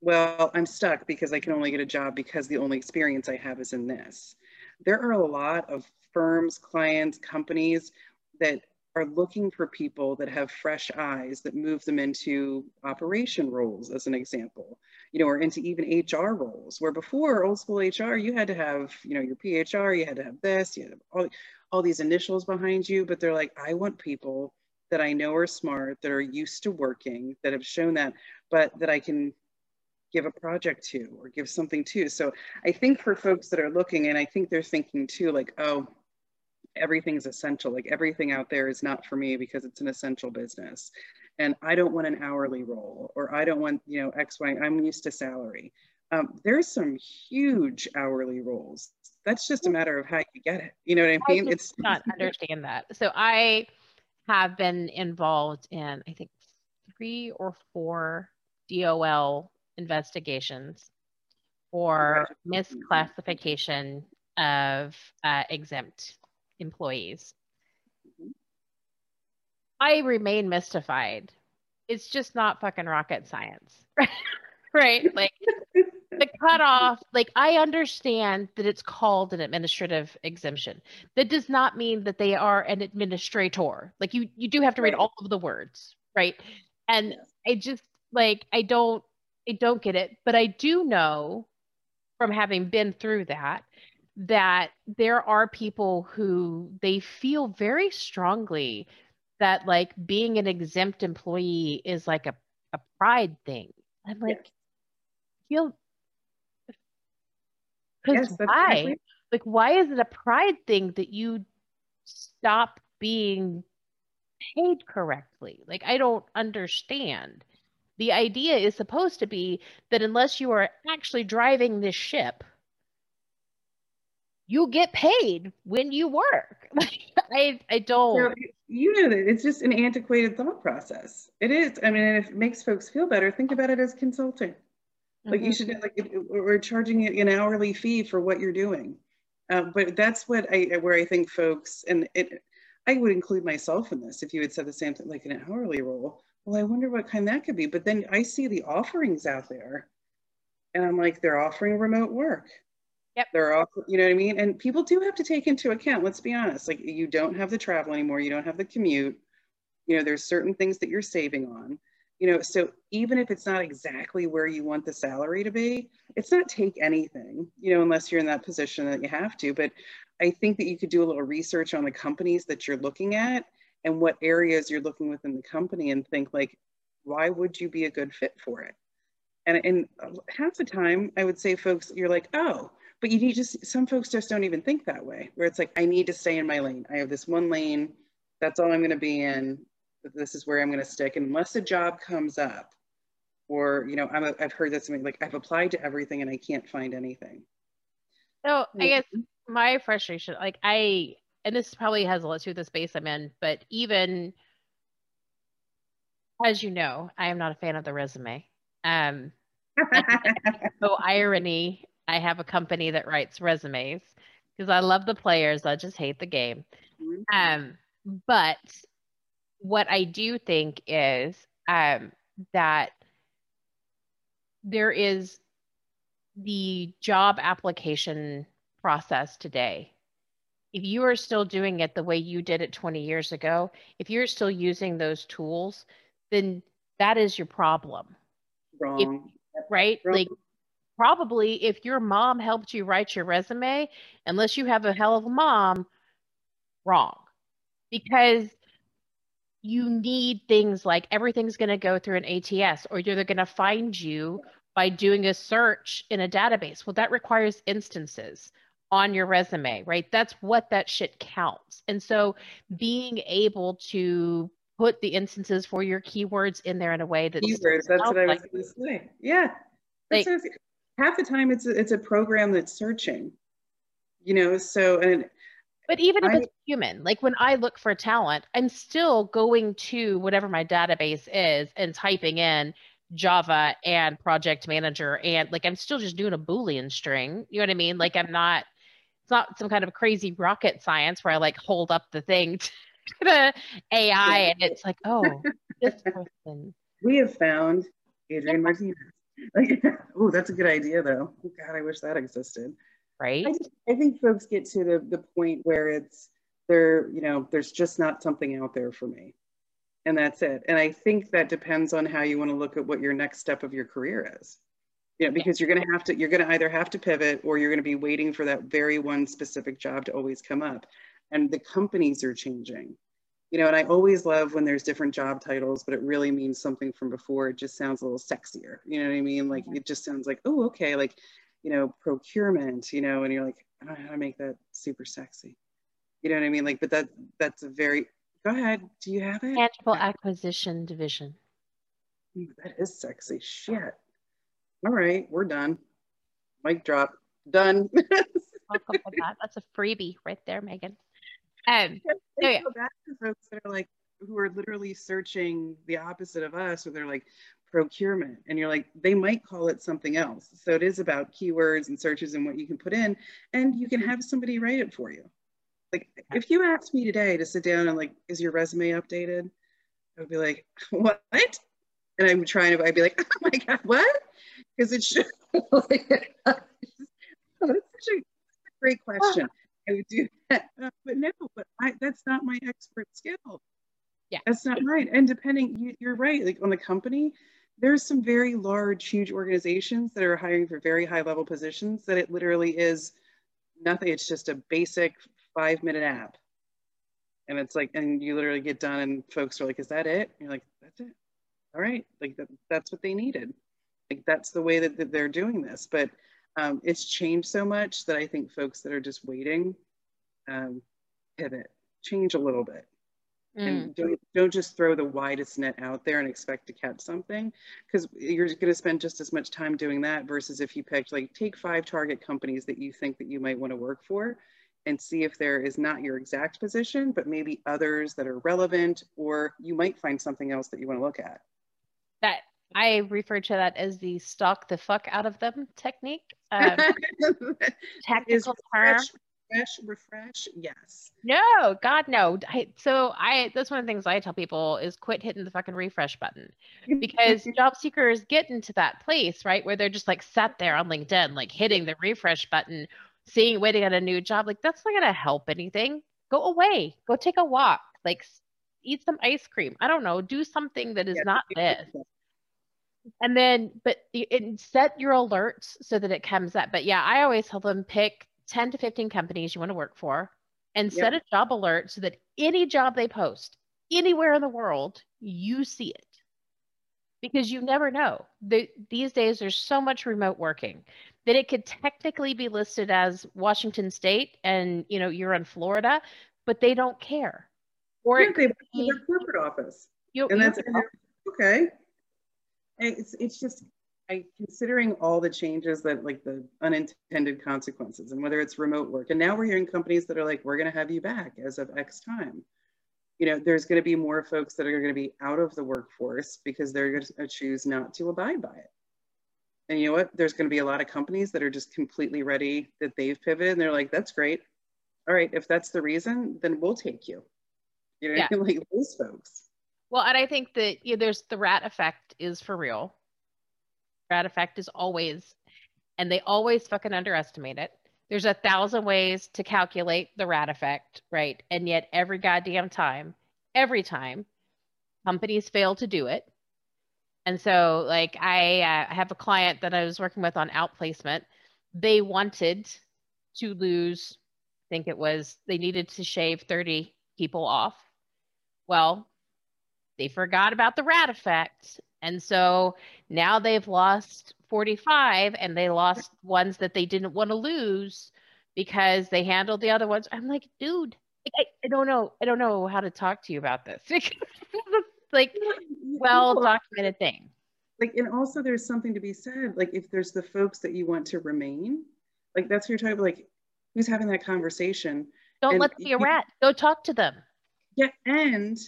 Well I'm stuck because I can only get a job because the only experience I have is in this. There are a lot of firms clients companies that are looking for people that have fresh eyes that move them into operation roles, as an example, you know, or into even HR roles, where before old school HR, you had to have, you know, your PHR, you had to have this, you had all, all these initials behind you, but they're like, I want people that I know are smart, that are used to working, that have shown that, but that I can give a project to or give something to. So I think for folks that are looking, and I think they're thinking too, like, oh, everything's essential. Like everything out there is not for me because it's an essential business. And I don't want an hourly role or I don't want, you know, X, Y, I'm used to salary. Um, there's some huge hourly roles. That's just a matter of how you get it. You know what I mean? I it's not understand that. So I have been involved in, I think, three or four DOL investigations for misclassification of uh, exempt employees. Mm-hmm. I remain mystified. It's just not fucking rocket science, right? Like the cutoff, like I understand that it's called an administrative exemption. That does not mean that they are an administrator. Like you, you do have to read all of the words, right? And. I just like I don't, I don't get it. But I do know from having been through that that there are people who they feel very strongly that like being an exempt employee is like a, a pride thing. I'm like, feel because yes, why? Exactly. Like, why is it a pride thing that you stop being paid correctly? Like, I don't understand. The idea is supposed to be that unless you are actually driving this ship, you get paid when you work. I I don't. you know that it's just an antiquated thought process. It is. I mean, if it makes folks feel better, think about it as consulting. Mm-hmm. Like you mm-hmm. should like we're charging an hourly fee for what you're doing. Uh, but that's what I where I think folks and it. I would include myself in this if you had said the same thing, like an hourly role. Well, I wonder what kind that could be. But then I see the offerings out there, and I'm like, they're offering remote work Yep. They're all, you know what I mean? And people do have to take into account, let's be honest, like you don't have the travel anymore, you don't have the commute. You know, there's certain things that you're saving on. You know, so even if it's not exactly where you want the salary to be, it's not take anything, you know, unless you're in that position that you have to. But I think that you could do a little research on the companies that you're looking at and what areas you're looking within the company and think like, why would you be a good fit for it? And, and uh, half the time, I would say, folks, you're like, oh, but you need to some folks just don't even think that way where it's like i need to stay in my lane. I have this one lane that's all i'm going to be in this is where i'm going to stick. And unless a job comes up or you know I'm a, i've heard that something like i've applied to everything and i can't find anything. So i guess my frustration like i and this probably has a lot to do with the space i'm in but even as you know i am not a fan of the resume. Um so irony I have a company that writes resumes because I love the players. I just hate the game. Mm-hmm. Um, but what I do think is um, that there is the job application process today. If you are still doing it the way you did it 20 years ago, if you're still using those tools, then that is your problem. Wrong. If, right? Wrong. Like probably if your mom helped you write your resume, unless you have a hell of a mom, wrong. Because you need things like everything's going to go through an ATS or they're going to find you by doing a search in a database. Well, that requires instances on your resume, right? That's what that shit counts. And so being able to put the instances for your keywords in there in a way that keywords, that's what I was going to say. Yeah. Like, half the time it's a, it's a program that's searching you know so and but even if I, it's human like when i look for talent i'm still going to whatever my database is and typing in Java and project manager and like I'm still just doing a boolean string. You know what I mean? Like I'm not it's not some kind of crazy rocket science where I like hold up the thing to the AI and it's like, oh, this person. We have found adrian Martinez. Like, oh, that's a good idea though. Oh, God, I wish that existed. Right. I, just, I think folks get to the, the point where it's there, you know, there's just not something out there for me and that's it. And I think that depends on how you want to look at what your next step of your career is. You know, because you're going to have to, you're going to either have to pivot or you're going to be waiting for that very one specific job to always come up. And the companies are changing. You know, and I always love when there's different job titles, but it really means something from before. It just sounds a little sexier. You know what I mean? Like it just sounds like, oh, okay, like, you know, procurement, you know, and you're like, I don't know how to make that super sexy. You know what I mean? Like, but that that's a very Go ahead. Do you have it? Tangible acquisition division. Ooh, that is sexy. Shit. All right, we're done. Mic drop. Done. That's a freebie right there, Megan. Um, so yeah. back to folks that are like who are literally searching the opposite of us, or they're like procurement, and you're like, they might call it something else. So it is about keywords and searches and what you can put in, and you can have somebody write it for you. Like if you asked me today to sit down and like, is your resume updated? I would be like, what? And I'm trying to, I'd be like, oh my God, what? Because it should. oh, that's such a great question. I would do that. Uh, but no, but I, that's not my expert skill. Yeah. That's not right. And depending, you, you're right. Like on the company, there's some very large, huge organizations that are hiring for very high level positions that it literally is nothing. It's just a basic five minute app. And it's like, and you literally get done and folks are like, is that it? And you're like, that's it. All right. Like that, that's what they needed. Like that's the way that, that they're doing this. But um, it's changed so much that I think folks that are just waiting um, pivot, change a little bit. Mm. And don't, don't just throw the widest net out there and expect to catch something because you're going to spend just as much time doing that versus if you picked like take five target companies that you think that you might want to work for and see if there is not your exact position, but maybe others that are relevant, or you might find something else that you want to look at. That I refer to that as the stalk the fuck out of them technique. Um, technical term. Refresh, refresh, yes. No, God, no. I, so I that's one of the things I tell people is quit hitting the fucking refresh button because job seekers get into that place, right, where they're just like sat there on LinkedIn, like hitting the refresh button seeing waiting on a new job like that's not going to help anything go away go take a walk like eat some ice cream i don't know do something that is yeah, not this and then but it, set your alerts so that it comes up but yeah i always tell them pick 10 to 15 companies you want to work for and yep. set a job alert so that any job they post anywhere in the world you see it because you never know the, these days there's so much remote working that it could technically be listed as Washington State and you know you're in Florida, but they don't care. Or yeah, they be, their corporate office, you, and that's okay. It's it's just I considering all the changes that like the unintended consequences and whether it's remote work, and now we're hearing companies that are like, we're going to have you back as of X time. You know, there's going to be more folks that are going to be out of the workforce because they're going to uh, choose not to abide by it. And you know what? There's going to be a lot of companies that are just completely ready that they've pivoted and they're like, that's great. All right, if that's the reason, then we'll take you. You know, yeah. like those folks. Well, and I think that you know, there's the rat effect is for real. Rat effect is always, and they always fucking underestimate it. There's a thousand ways to calculate the rat effect, right? And yet, every goddamn time, every time, companies fail to do it and so, like, I, uh, I have a client that I was working with on outplacement. They wanted to lose, I think it was, they needed to shave 30 people off. Well, they forgot about the rat effect. And so now they've lost 45 and they lost ones that they didn't want to lose because they handled the other ones. I'm like, dude, I, I don't know. I don't know how to talk to you about this. like well documented thing. Like, and also there's something to be said. Like, if there's the folks that you want to remain, like that's who you're type. Like, who's having that conversation? Don't and let them be a rat. Go talk to them. Yeah, and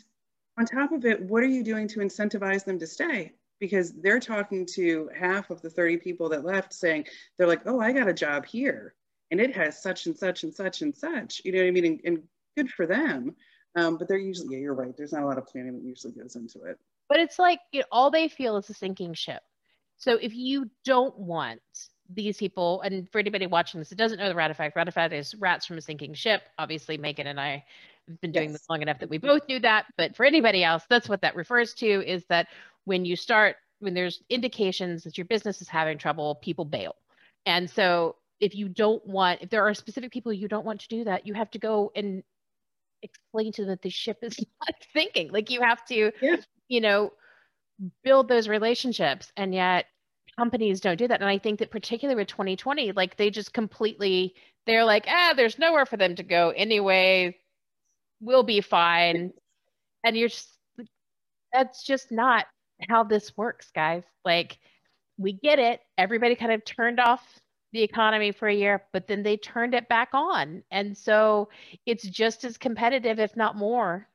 on top of it, what are you doing to incentivize them to stay? because they're talking to half of the 30 people that left saying, they're like, oh, I got a job here and it has such and such and such and such. You know what I mean? And, and good for them. Um, but they're usually, yeah, you're right. There's not a lot of planning that usually goes into it. But it's like you know, all they feel is a sinking ship. So if you don't want these people, and for anybody watching this, it doesn't know the rat effect. Rat effect is rats from a sinking ship. Obviously, Megan and I have been doing yes. this long enough that we both knew that. But for anybody else, that's what that refers to is that when you start, when there's indications that your business is having trouble, people bail. And so if you don't want, if there are specific people you don't want to do that, you have to go and explain to them that the ship is not sinking. Like you have to, yeah. you know, build those relationships. And yet companies don't do that. And I think that particularly with 2020, like they just completely, they're like, ah, there's nowhere for them to go anyway. We'll be fine. And you're just, that's just not how this works, guys. Like we get it. Everybody kind of turned off the economy for a year, but then they turned it back on. And so it's just as competitive, if not more,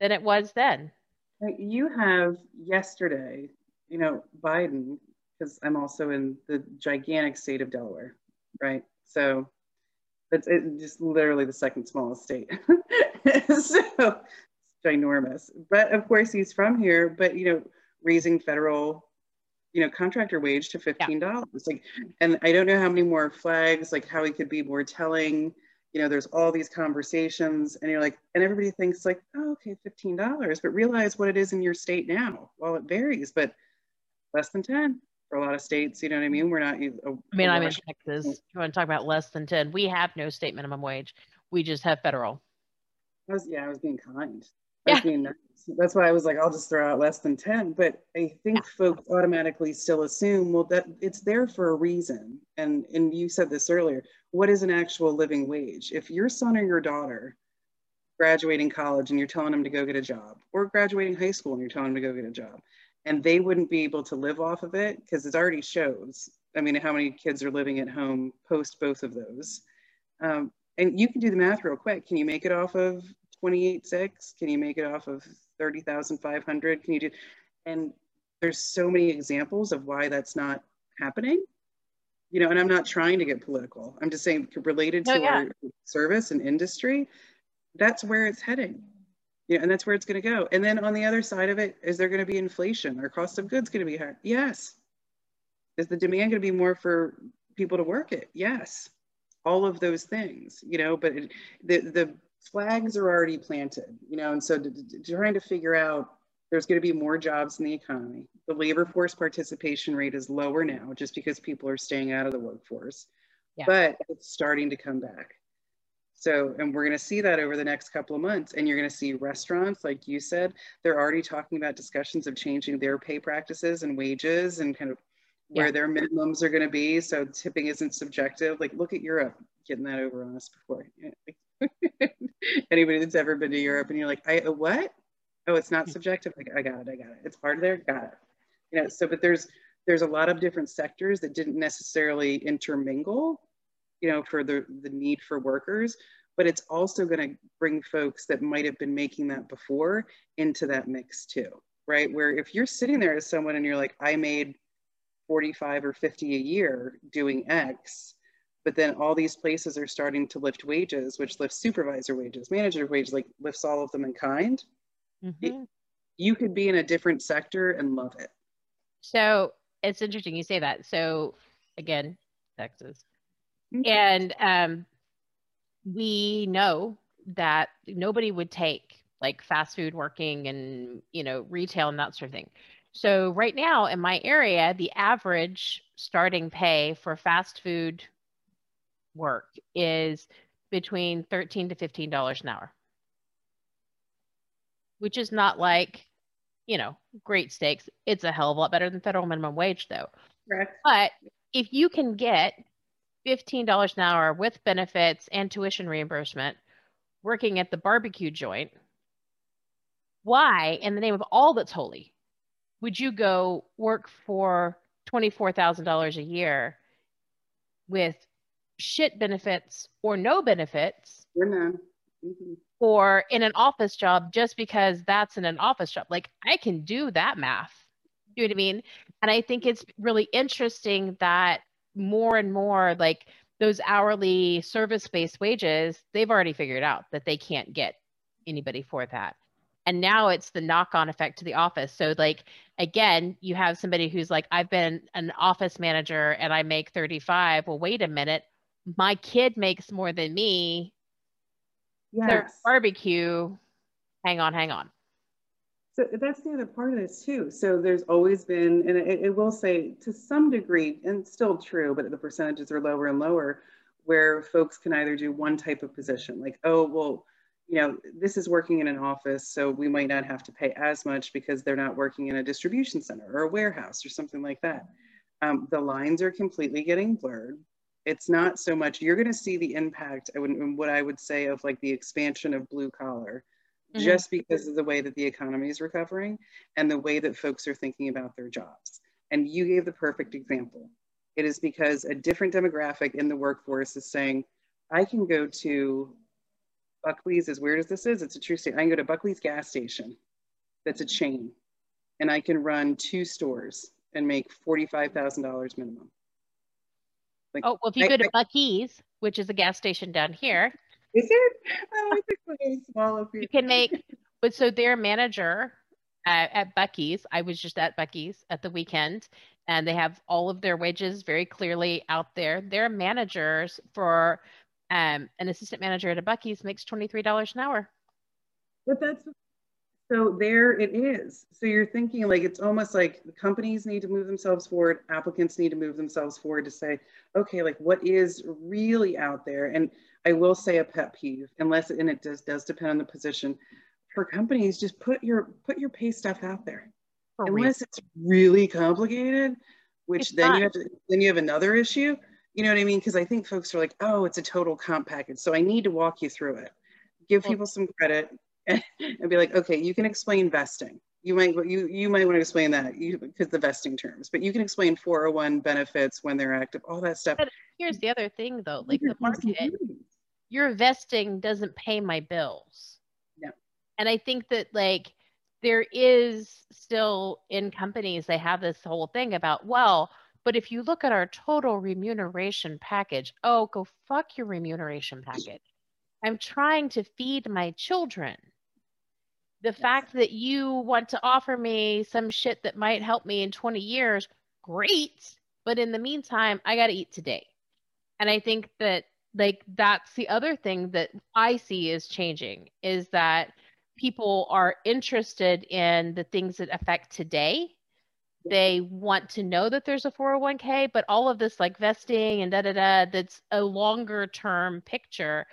than it was then. You have yesterday, you know, Biden, because I'm also in the gigantic state of Delaware, right? So it's it, just literally the second smallest state. so it's ginormous. But of course, he's from here, but, you know, raising federal you know contractor wage to $15 yeah. like and i don't know how many more flags like how he could be more telling you know there's all these conversations and you're like and everybody thinks like oh okay $15 but realize what it is in your state now well it varies but less than 10 for a lot of states you know what i mean we're not a, i mean i'm in texas you want to talk about less than 10 we have no state minimum wage we just have federal I was, yeah i was being kind yeah. Being nice. That's why I was like, I'll just throw out less than 10. But I think yeah. folks automatically still assume, well, that it's there for a reason. And and you said this earlier. What is an actual living wage? If your son or your daughter graduating college and you're telling them to go get a job, or graduating high school and you're telling them to go get a job, and they wouldn't be able to live off of it because it already shows. I mean, how many kids are living at home post both of those? Um, and you can do the math real quick. Can you make it off of 28.6? Can you make it off of 30,500? Can you do, and there's so many examples of why that's not happening. You know, and I'm not trying to get political. I'm just saying related to yeah. our service and industry, that's where it's heading. Yeah, and that's where it's going to go. And then on the other side of it, is there going to be inflation? Our cost of goods going to be higher? Yes. Is the demand going to be more for people to work it? Yes. All of those things, you know. But it, the the flags are already planted, you know, and so to, to, trying to figure out there's going to be more jobs in the economy. The labor force participation rate is lower now just because people are staying out of the workforce, yeah. but it's starting to come back. So, and we're going to see that over the next couple of months. And you're going to see restaurants, like you said, they're already talking about discussions of changing their pay practices and wages and kind of where yeah. their minimums are going to be. So tipping isn't subjective. Like, look at Europe getting that over on us before. Anybody that's ever been to Europe and you're like, I what? Oh, it's not hmm. subjective. I, I got it. I got it. It's part of there. Got it. You know. So, but there's there's a lot of different sectors that didn't necessarily intermingle, you know, for the the need for workers. But it's also going to bring folks that might have been making that before into that mix too, right? Where if you're sitting there as someone and you're like, I made 45 or 50 a year doing X, but then all these places are starting to lift wages which lifts supervisor wages manager wages like lifts all of them in kind mm-hmm. it, you could be in a different sector and love it so it's interesting you say that so again texas mm-hmm. and um, we know that nobody would take like fast food working and you know retail and that sort of thing so right now in my area the average starting pay for fast food work is between 13 to 15 dollars an hour which is not like you know great stakes it's a hell of a lot better than federal minimum wage though Correct. but if you can get $15 an hour with benefits and tuition reimbursement working at the barbecue joint why in the name of all that's holy would you go work for $24,000 a year with shit benefits or no benefits mm-hmm. or in an office job just because that's in an office job. Like I can do that math. You know what I mean? And I think it's really interesting that more and more like those hourly service based wages, they've already figured out that they can't get anybody for that. And now it's the knock on effect to the office. So, like, again, you have somebody who's like, I've been an office manager and I make 35. Well, wait a minute. My kid makes more than me. Yes. barbecue. Hang on, hang on. So that's the other part of this too. So there's always been, and it, it, will say to some degree, and still true, but the percentages are lower and lower, where folks can either do one type of position, like, oh, well, you know, this is working in an office, so we might not have to pay as much because they're not working in a distribution center or a warehouse or something like that. Um, the lines are completely getting blurred. It's not so much, you're going to see the impact, I would, what I would say, of like the expansion of blue collar mm-hmm. just because of the way that the economy is recovering and the way that folks are thinking about their jobs. And you gave the perfect example. It is because a different demographic in the workforce is saying, I can go to Buckley's, as weird as this is, it's a true state. I can go to Buckley's gas station, that's a chain, and I can run two stores and make $45,000 minimum. Like, oh, well, if you I, go to I, Buc-ee's, which is a gas station down here, is it? Oh, I think we're small. You can make, but so their manager at, at Buc-ee's, I was just at Buc-ee's at the weekend, and they have all of their wages very clearly out there. Their managers for um, an assistant manager at a Buc-ee's makes $23 an hour. But that's so there it is. So you're thinking like it's almost like the companies need to move themselves forward, applicants need to move themselves forward to say, okay, like what is really out there? And I will say a pet peeve, unless and it does does depend on the position. For companies, just put your put your pay stuff out there. For unless real. it's really complicated, which it's then not. you have to then you have another issue. You know what I mean? Because I think folks are like, oh, it's a total comp package. So I need to walk you through it. Give well, people some credit and, and be like, okay, you can explain vesting you might you you might want to explain that you because the vesting terms but you can explain 401 benefits when they're active all that stuff but here's the other thing though like the market your vesting doesn't pay my bills. No. And I think that like there is still in companies, they have this whole thing about, well, but if you look at our total remuneration package, oh, go fuck your remuneration package. I'm trying to feed my children. The yes. fact that you want to offer me some shit that might help me in 20 years, great. But in the meantime, I got to eat today. And I think that like that's the other thing that I see is changing is that people are interested in the things that affect today. They want to know that there's a 401k, but all of this like vesting and da da da, that's a longer term picture.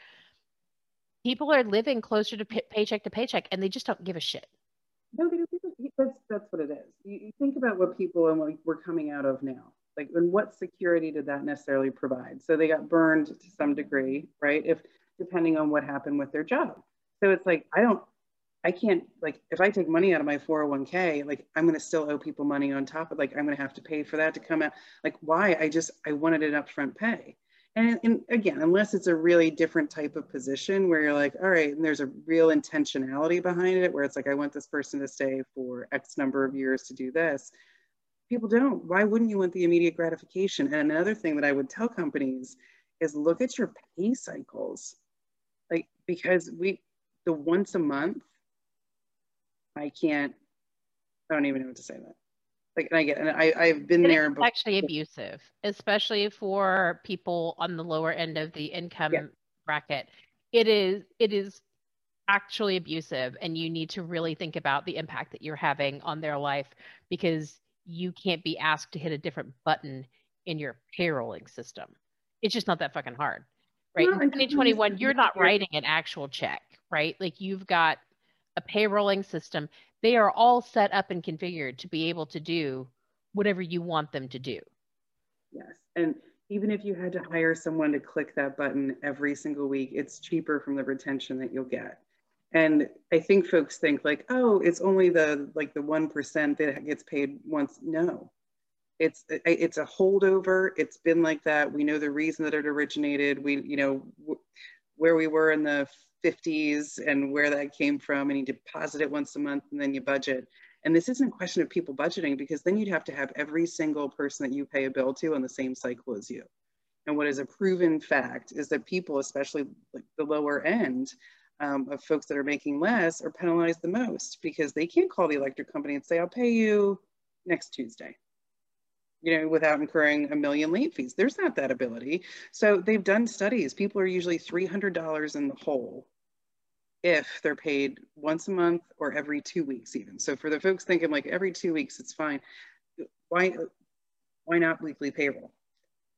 People are living closer to paycheck to paycheck and they just don't give a shit. No, they don't. That's, that's what it is. You, you think about what people and what we're coming out of now like and what security did that necessarily provide? So they got burned to some degree right? If depending on what happened with their job. So it's like i don't i can't like if i take money out of my 401k like i'm going to still owe people money on top of like i'm going to have to pay for that to come out. Like why? I just i wanted an upfront pay. And, and again unless it's a really different type of position where you're like all right and there's a real intentionality behind it where it's like i want this person to stay for x number of years to do this people don't. Why wouldn't you want the immediate gratification? And another thing that I would tell companies is look at your pay cycles. Like, because we, the once a month, I can't, I don't even know what to say that. Like, and I get, and I, I've been there. It's actually abusive, especially for people on the lower end of the income yeah. bracket. It is, it is actually abusive and you need to really think about the impact that you're having on their life because you can't be asked to hit a different button in your payrolling system. It's just not that fucking hard, right? in 2021, you're not writing an actual check, right? Like you've got a payrolling system. They are all set up and configured to be able to do whatever you want them to do. Yes. And even if you had to hire someone to click that button every single week, it's cheaper from the retention that you'll get. And I think folks think like, oh, it's only the like the 1% that gets paid once. No, it's it's a holdover. It's been like that. We know the reason that it originated. We, you know, where we were in the 50s and where that came from and you deposit it once a month and then you budget. And this isn't a question of people budgeting because then you'd have to have every single person that you pay a bill to on the same cycle as you. And what is a proven fact is that people, especially like the lower end um, of folks that are making less, are penalized the most because they can't call the electric company and say, I'll pay you next Tuesday you know, without incurring a million late fees. There's not that ability. So they've done studies. People are usually $300 in the hole if they're paid once a month or every two weeks even. So for the folks thinking like every two weeks, it's fine. Why, why not weekly payroll?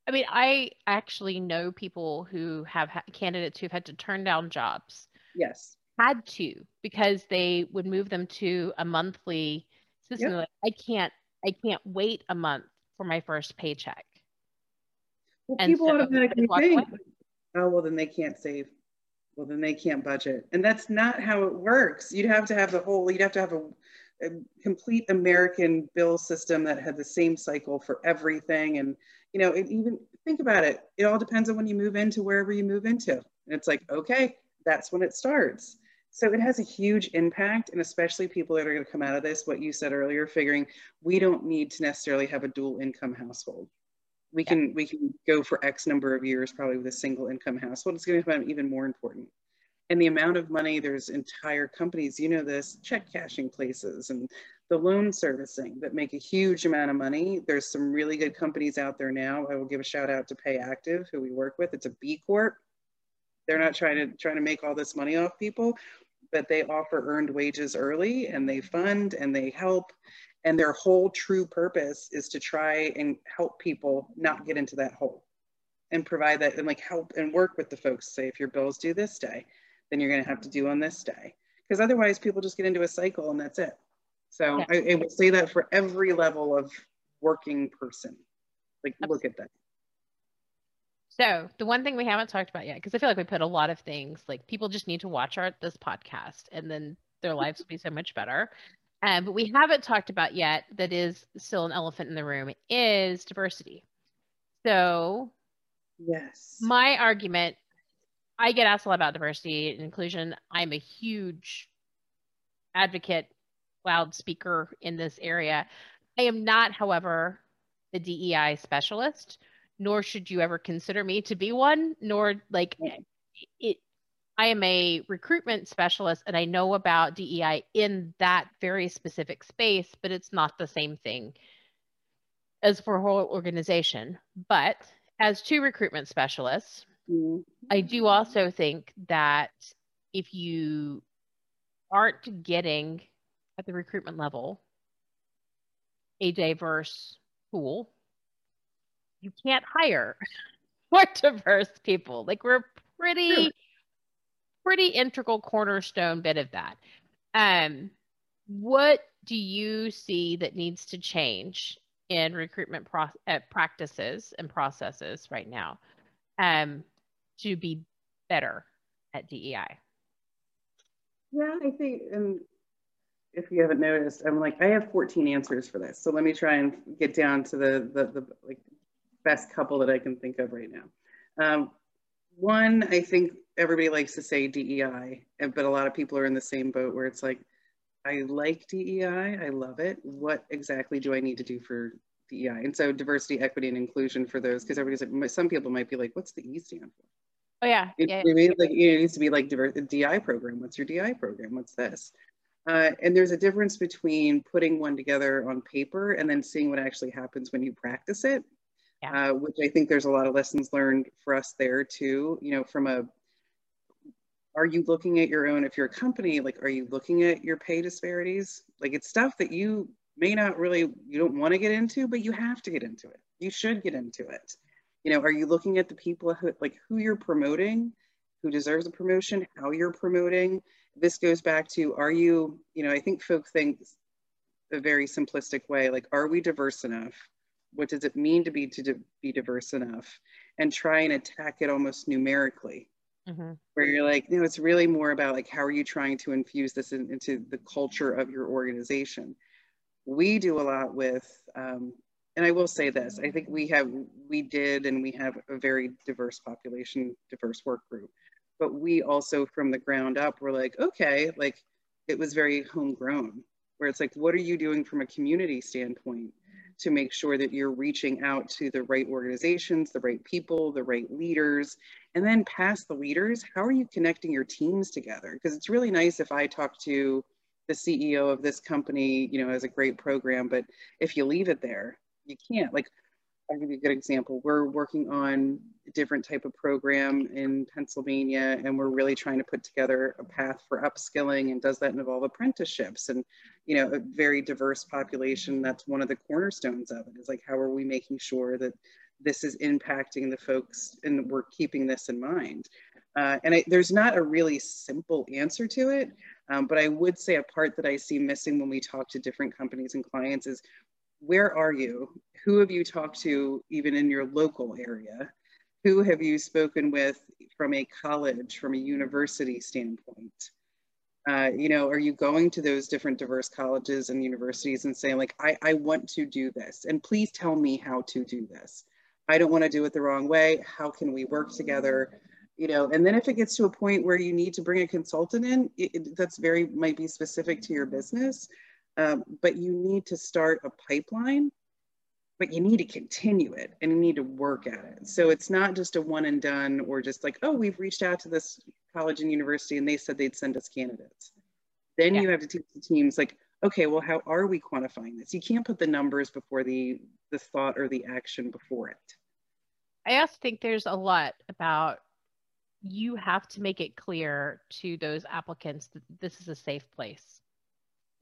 I mean, I actually know people who have ha- candidates who've had to turn down jobs. Yes. Had to because they would move them to a monthly system. Yep. Like, I can't, I can't wait a month for my first paycheck. Well, and people so automatically think, oh, well, then they can't save. Well, then they can't budget. And that's not how it works. You'd have to have the whole, you'd have to have a, a complete American bill system that had the same cycle for everything. And, you know, it, even think about it. It all depends on when you move into wherever you move into. And it's like, okay, that's when it starts. So it has a huge impact, and especially people that are going to come out of this, what you said earlier, figuring we don't need to necessarily have a dual income household. We can we can go for X number of years probably with a single income household. It's going to become even more important. And the amount of money, there's entire companies, you know this, check cashing places and the loan servicing that make a huge amount of money. There's some really good companies out there now. I will give a shout out to PayActiv, who we work with. It's a B Corp. They're not trying to trying to make all this money off people but they offer earned wages early and they fund and they help. And their whole true purpose is to try and help people not get into that hole and provide that and like help and work with the folks. Say, if your bills due this day, then you're going to have to do on this day. Because otherwise, people just get into a cycle and that's it. So yeah. I, I would say that for every level of working person, like Absolutely. look at that. So the one thing we haven't talked about yet, because I feel like we put a lot of things like people just need to watch our this podcast and then their lives will be so much better. Um, but we haven't talked about yet that is still an elephant in the room is diversity. So yes, my argument, I get asked a lot about diversity and inclusion. I'm a huge advocate, loud speaker in this area. I am not, however, the DEI specialist nor should you ever consider me to be one, nor like it. I am a recruitment specialist and I know about DEI in that very specific space, but it's not the same thing as for a whole organization. But as two recruitment specialists, mm-hmm. I do also think that if you aren't getting at the recruitment level a diverse pool you can't hire more diverse people. Like we're pretty, sure. pretty integral cornerstone bit of that. Um, what do you see that needs to change in recruitment pro- uh, practices and processes right now um, to be better at DEI? Yeah, I think, and if you haven't noticed, I'm like, I have 14 answers for this. So let me try and get down to the, the, the like best couple that I can think of right now. Um, one, I think everybody likes to say DEI, but a lot of people are in the same boat where it's like, I like DEI, I love it. What exactly do I need to do for DEI? And so diversity, equity, and inclusion for those, because everybody's like, some people might be like, what's the E stand for? Oh yeah. It, yeah. It, like, it needs to be like diverse, DI program. What's your DI program? What's this? Uh, and there's a difference between putting one together on paper and then seeing what actually happens when you practice it yeah. uh, which I think there's a lot of lessons learned for us there too. You know, from a, are you looking at your own, if you're a company, like, are you looking at your pay disparities? Like it's stuff that you may not really, you don't want to get into, but you have to get into it. You should get into it. You know, are you looking at the people who, like who you're promoting, who deserves a promotion, how you're promoting? This goes back to, are you, you know, I think folk think a very simplistic way, like, are we diverse enough? What does it mean to be to be diverse enough and try and attack it almost numerically. Mm-hmm. where you're like you know it's really more about like how are you trying to infuse this in, into the culture of your organization? We do a lot with um, and i will say this i think we have we did and we have a very diverse population diverse work group. But we also from the ground up were like okay like it was very homegrown where it's like, what are you doing from a community standpoint to make sure that you're reaching out to the right organizations, the right people, the right leaders, and then past the leaders, how are you connecting your teams together? Because it's really nice if I talk to the CEO of this company, you know, as a great program, but if you leave it there, you can't. Like I'll give you a good example. We're working on a different type of program in Pennsylvania, and we're really trying to put together a path for upskilling. And does that involve apprenticeships? And you know, a very diverse population. That's one of the cornerstones of it. Is like, how are we making sure that this is impacting the folks, and we're keeping this in mind. Uh, and I, there's not a really simple answer to it, um, but I would say a part that I see missing when we talk to different companies and clients is where are you? Who have you talked to even in your local area? Who have you spoken with from a college, from a university standpoint? Uh, you know, are you going to those different diverse colleges and universities and saying like, I, I want to do this and please tell me how to do this. I don't want to do it the wrong way. How can we work together? You know, and then if it gets to a point where you need to bring a consultant in, it, it, that's very might be specific to your business. Um, but you need to start a pipeline, but you need to continue it and you need to work at it. So it's not just a one and done or just like, oh, we've reached out to this college and university and they said they'd send us candidates. Then yeah. you have to teach the teams like, okay, well, how are we quantifying this? You can't put the numbers before the the thought or the action before it. I also think there's a lot about you have to make it clear to those applicants that this is a safe place.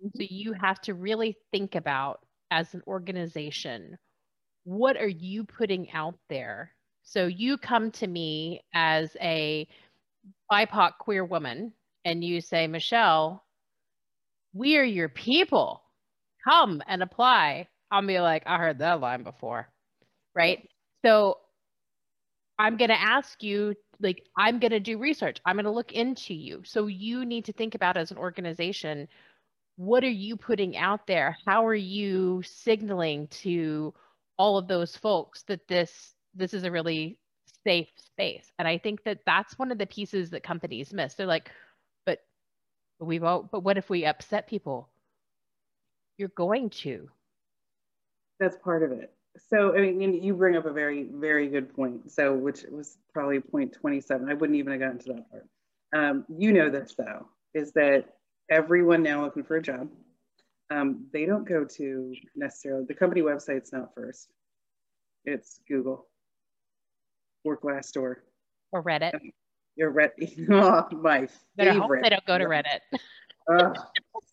Mm-hmm. So you have to really think about as an organization, what are you putting out there? So you come to me as a BIPOC queer woman and you say, Michelle, we are your people. Come and apply. I'll be like, I heard that line before. Right. So I'm going to ask you, like, I'm going to do research. I'm going to look into you. So you need to think about as an organization what are you putting out there? How are you signaling to all of those folks that this this is a really safe space? And I think that that's one of the pieces that companies miss. They're like, but we won't. But what if we upset people? You're going to. That's part of it. So I mean, you bring up a very, very good point. So, which was probably point 27. I wouldn't even have gotten to that part. Um, you know this though, is that everyone now looking for a job. Um, they don't go to necessarily the company website's not first. It's Google or Glassdoor or Reddit. Your Reddit, oh, my favorite. They don't go to Reddit. oh,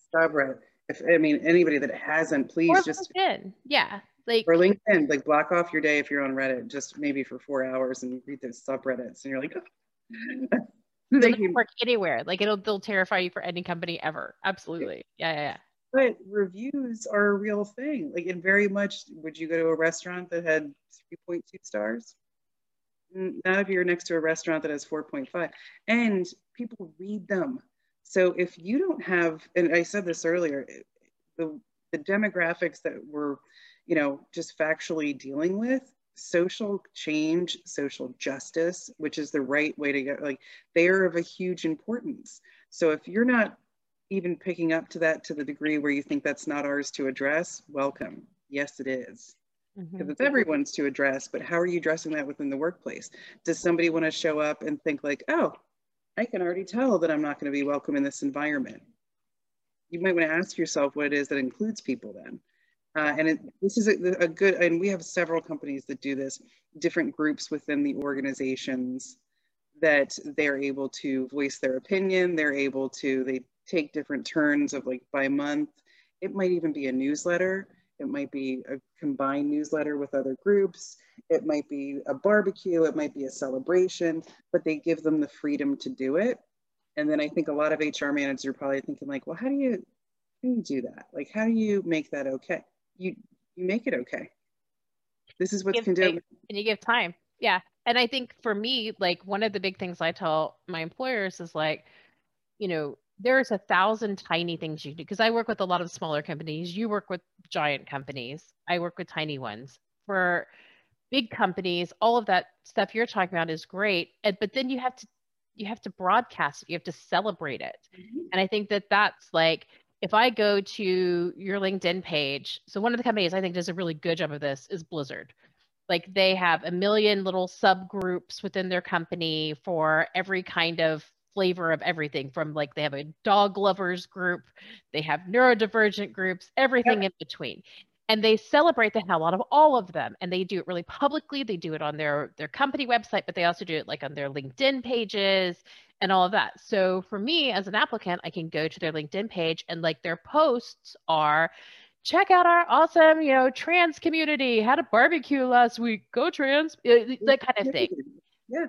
stop Reddit. If I mean anybody that hasn't, please or just LinkedIn. Yeah, like or LinkedIn. Like block off your day if you're on Reddit, just maybe for four hours and read those subreddits, and you're like. Oh they can work anywhere. Like it'll they'll terrify you for any company ever. Absolutely. Yeah, yeah, yeah. But reviews are a real thing. Like and very much would you go to a restaurant that had 3.2 stars? Not if you're next to a restaurant that has 4.5. And people read them. So if you don't have, and I said this earlier, the the demographics that we're, you know, just factually dealing with social change, social justice, which is the right way to go, like they are of a huge importance. So if you're not even picking up to that to the degree where you think that's not ours to address, welcome. Yes, it is. Because mm-hmm. it's everyone's to address, but how are you addressing that within the workplace? Does somebody want to show up and think like, oh, I can already tell that I'm not going to be welcome in this environment? You might want to ask yourself what it is that includes people then. Uh, and it, this is a, a, good, and we have several companies that do this, different groups within the organizations that they're able to voice their opinion. They're able to, they take different turns of like by month. It might even be a newsletter. It might be a combined newsletter with other groups. It might be a barbecue. It might be a celebration, but they give them the freedom to do it. And then I think a lot of HR managers are probably thinking like, well, how do you, how do you do that? Like, how do you make that okay? You you make it okay. This is what's conducive and you give time. Yeah. And i think for me like one of the big things i tell my employers is like you know there's a thousand tiny things you do because i work with a lot of smaller companies. You work with giant companies. I work with tiny ones. For big companies all of that stuff you're talking about is great and, but then you have to you have to broadcast it. You have to celebrate it. Mm-hmm. and i think that that's like if I go to your LinkedIn page, so one of the companies I think does a really good job of this is Blizzard. Like they have a million little subgroups within their company for every kind of flavor of everything from like they have a dog lovers group, they have neurodivergent groups, everything yep. in between. And they celebrate the hell out of all of them. And they do it really publicly. They do it on their, their company website, but they also do it like on their LinkedIn pages and all of that. So for me as an applicant, I can go to their LinkedIn page and like their posts are check out our awesome, you know, trans community, had a barbecue last week, go trans, uh, that kind of thing. Yeah.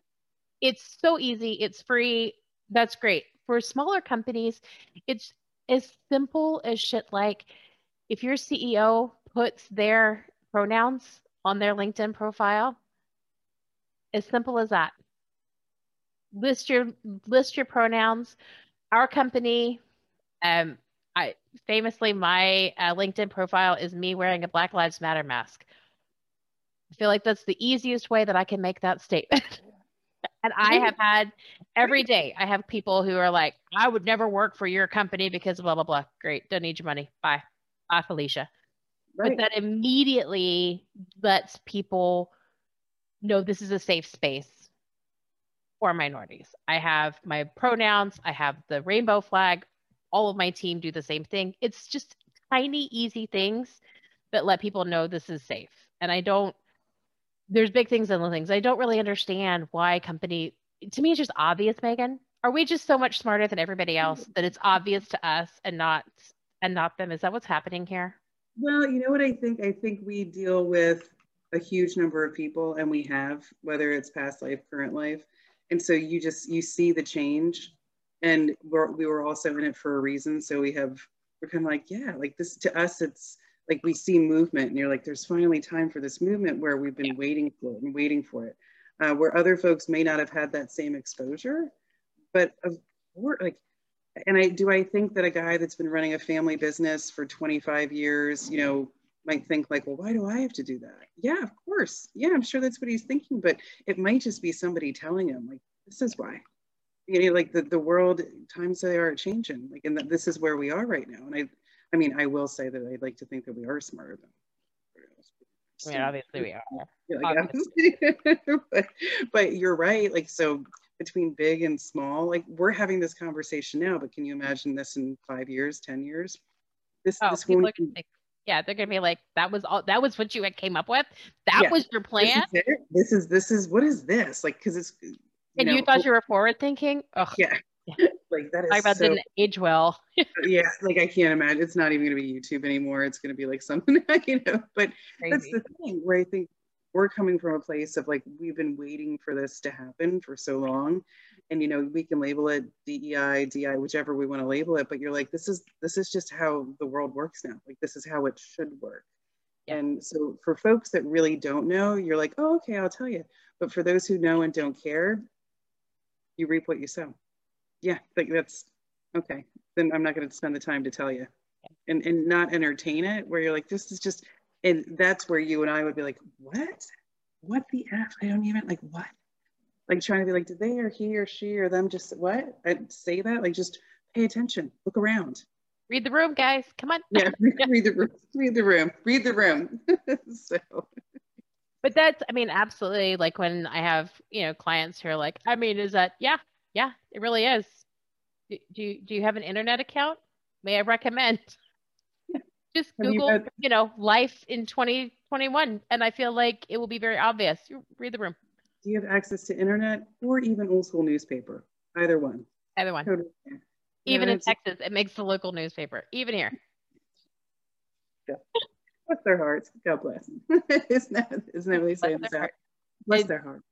It's so easy, it's free. That's great. For smaller companies, it's as simple as shit like if your CEO puts their pronouns on their LinkedIn profile, as simple as that list your list your pronouns. Our company, um, I famously my uh, LinkedIn profile is me wearing a Black Lives Matter mask. I feel like that's the easiest way that I can make that statement. and I have had every day, I have people who are like, I would never work for your company because blah, blah, blah. Great. Don't need your money. Bye. Bye, Felicia. Right. But that immediately lets people know this is a safe space for minorities. I have my pronouns, I have the rainbow flag. All of my team do the same thing. It's just tiny, easy things that let people know this is safe. And I don't, there's big things and little things. I don't really understand why company, to me, it's just obvious, Megan. Are we just so much smarter than everybody else that it's obvious to us and not and not them? Is that what's happening here? Well, you know what I think? I think we deal with a huge number of people and we have, whether it's past life, current life and so you just you see the change and we're, we were also in it for a reason so we have we're kind of like yeah like this to us it's like we see movement and you're like there's finally time for this movement where we've been yeah. waiting for it and waiting for it uh, where other folks may not have had that same exposure but of course like and i do i think that a guy that's been running a family business for 25 years you know might think like, well, why do I have to do that? Yeah, of course. Yeah, I'm sure that's what he's thinking, but it might just be somebody telling him like, this is why. You know, like the, the world times they are changing, like, and that this is where we are right now. And I, I mean, I will say that I'd like to think that we are smarter than. I mean, obviously we are. Yeah, but, but you're right. Like, so between big and small, like we're having this conversation now, but can you imagine this in five years, 10 years? This, oh, this won't, yeah, they're gonna be like, that was all. That was what you had came up with. That yeah. was your plan. This is, this is, this is what is this like? Because it's. You and know, you thought you were forward thinking. Ugh. Yeah. like that is. I about so, didn't age well. yeah, like I can't imagine. It's not even gonna be YouTube anymore. It's gonna be like something you know. But Crazy. that's the thing where I think we're coming from a place of like we've been waiting for this to happen for so long. And you know we can label it dei di whichever we want to label it but you're like this is this is just how the world works now. Like this is how it should work. Yeah. and so for folks that really don't know you're like oh okay i'll tell you but for those who know and don't care you reap what you sow. Yeah like that's okay then i'm not going to spend the time to tell you and and not entertain it where you're like this is just and that's where you and i would be like what what the f i don't even like what like trying to be like, did they or he or she or them just what? I say that? Like just pay attention, look around. Read the room, guys. Come on. Yeah, read the room. Read the room. Read the room. so but that's i mean absolutely like when i have you know clients who are like i mean is that yeah yeah it really is do, do you do you have an internet account may i recommend. Just google you, you know life in 2021 and i feel like it will be very obvious you read the room do you have access to internet or even old school newspaper? Either one. Either one. Totally. Even in Texas, it makes the local newspaper. Even here. Yeah. Bless their hearts. God bless them. isn't that isn't that what they say in the South? Bless their hearts.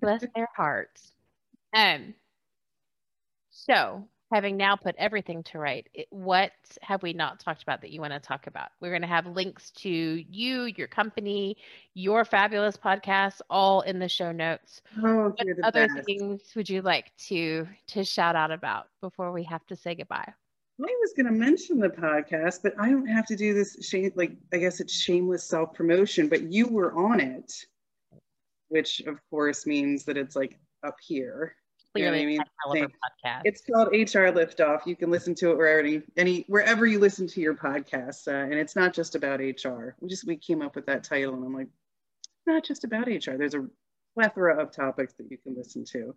Bless their hearts. Um. So having now put everything to right, what have we not talked about that you want to talk about? We're going to have links to you, your company, your fabulous podcast, all in the show notes. Oh, what other best. things would you like to to shout out about before we have to say goodbye? I was going to mention the podcast, but I don't have to do this shame. Like I guess it's shameless self promotion. But you were on it, which of course means that it's like up here Clearly, you know I mean? podcast. It's called HR Liftoff. You can listen to it wherever any, any wherever you listen to your podcasts, uh, and it's not just about HR. We just we came up with that title, and I'm like, it's not just about HR. There's a plethora of topics that you can listen to.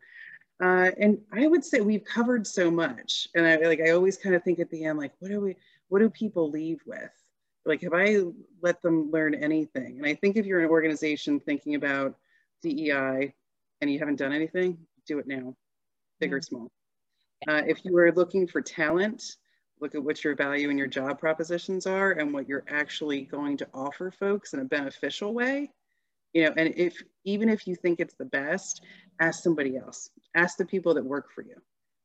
Uh, and I would say we've covered so much. And I like I always kind of think at the end, like, what do we what do people leave with? Like, have I let them learn anything? And I think if you're an organization thinking about DEI and you haven't done anything, do it now, big or small. Uh, if you are looking for talent, look at what your value and your job propositions are and what you're actually going to offer folks in a beneficial way. You know and if even if you think it's the best ask somebody else. Ask the people that work for you.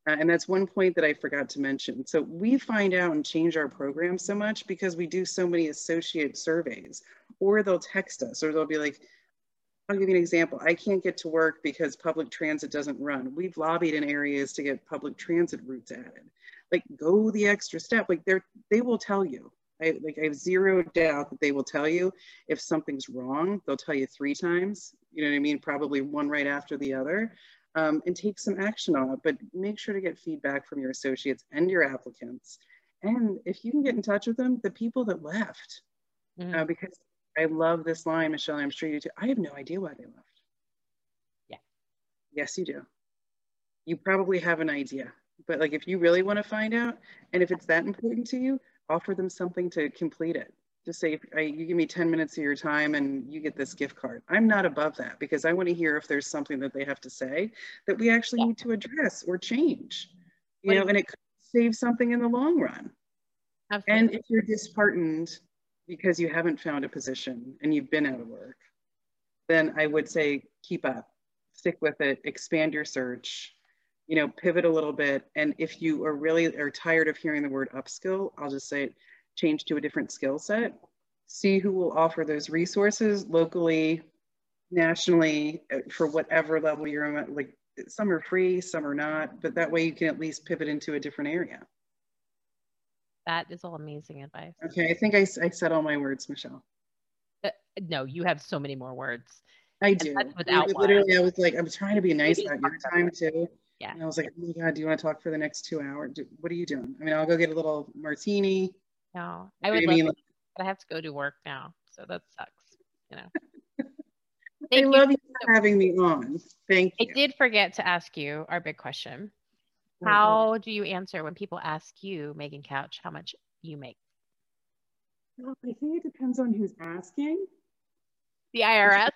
Uh, and that's one point that i forgot to mention. So we find out and change our program so much because we do so many associate surveys or they'll text us or they'll be like i'll give you an example i can't get to work because public transit doesn't run we've lobbied in areas to get public transit routes added like go the extra step like they're they will tell you I like I have zero doubt that they will tell you if something's wrong. They'll tell you three times. You know what I mean? Probably one right after the other, um, and take some action on it. But make sure to get feedback from your associates and your applicants. And if you can get in touch with them, the people that left, mm-hmm. uh, because I love this line, Michelle. I'm sure you do. I have no idea why they left. Yeah. Yes, you do. You probably have an idea, but like if you really want to find out, and if it's that important to you, offer them something to complete it. Just say, uh, you give me 10 minutes of your time and you get this gift card. I'm not above that because I want to hear if there's something that they have to say that we actually yeah. need to address or change, you what know, and it could save something in the long run. Absolutely. And if you're disheartened because you haven't found a position and you've been out of work, then I would say keep up, stick with it, expand your search, you know, pivot a little bit. And if you are really are tired of hearing the word upskill, I'll just say change to a different skill set. See who will offer those resources locally, nationally, uh, for whatever level you're at. Like some are free, some are not, but that way you can at least pivot into a different area. That is all amazing advice. Okay, I think I, I said all my words, Michelle. Uh, no, you have so many more words. I do. Without Literally, I was like, I'm trying to be nice about your time too. Yeah. And I was like, oh my God, do you want to talk for the next two hours? Do, what are you doing? I mean, I'll go get a little martini. No, I would love but I have to go to work now. So that sucks, you know. I love you for having me on. Thank you. I did forget to ask you our big question. How do you answer when people ask you, Megan Couch, how much you make? Well, I think it depends on who's asking. The IRS?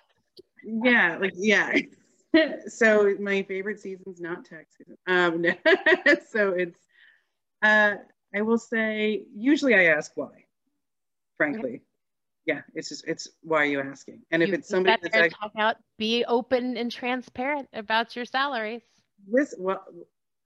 Yeah, like, yeah. so my favorite season's not tax season. Um, so it's, uh, I will say, usually I ask why, frankly. Okay. Yeah, it's just, it's why are you asking? And if you, it's somebody that's like, talk out, be open and transparent about your salaries. This, well,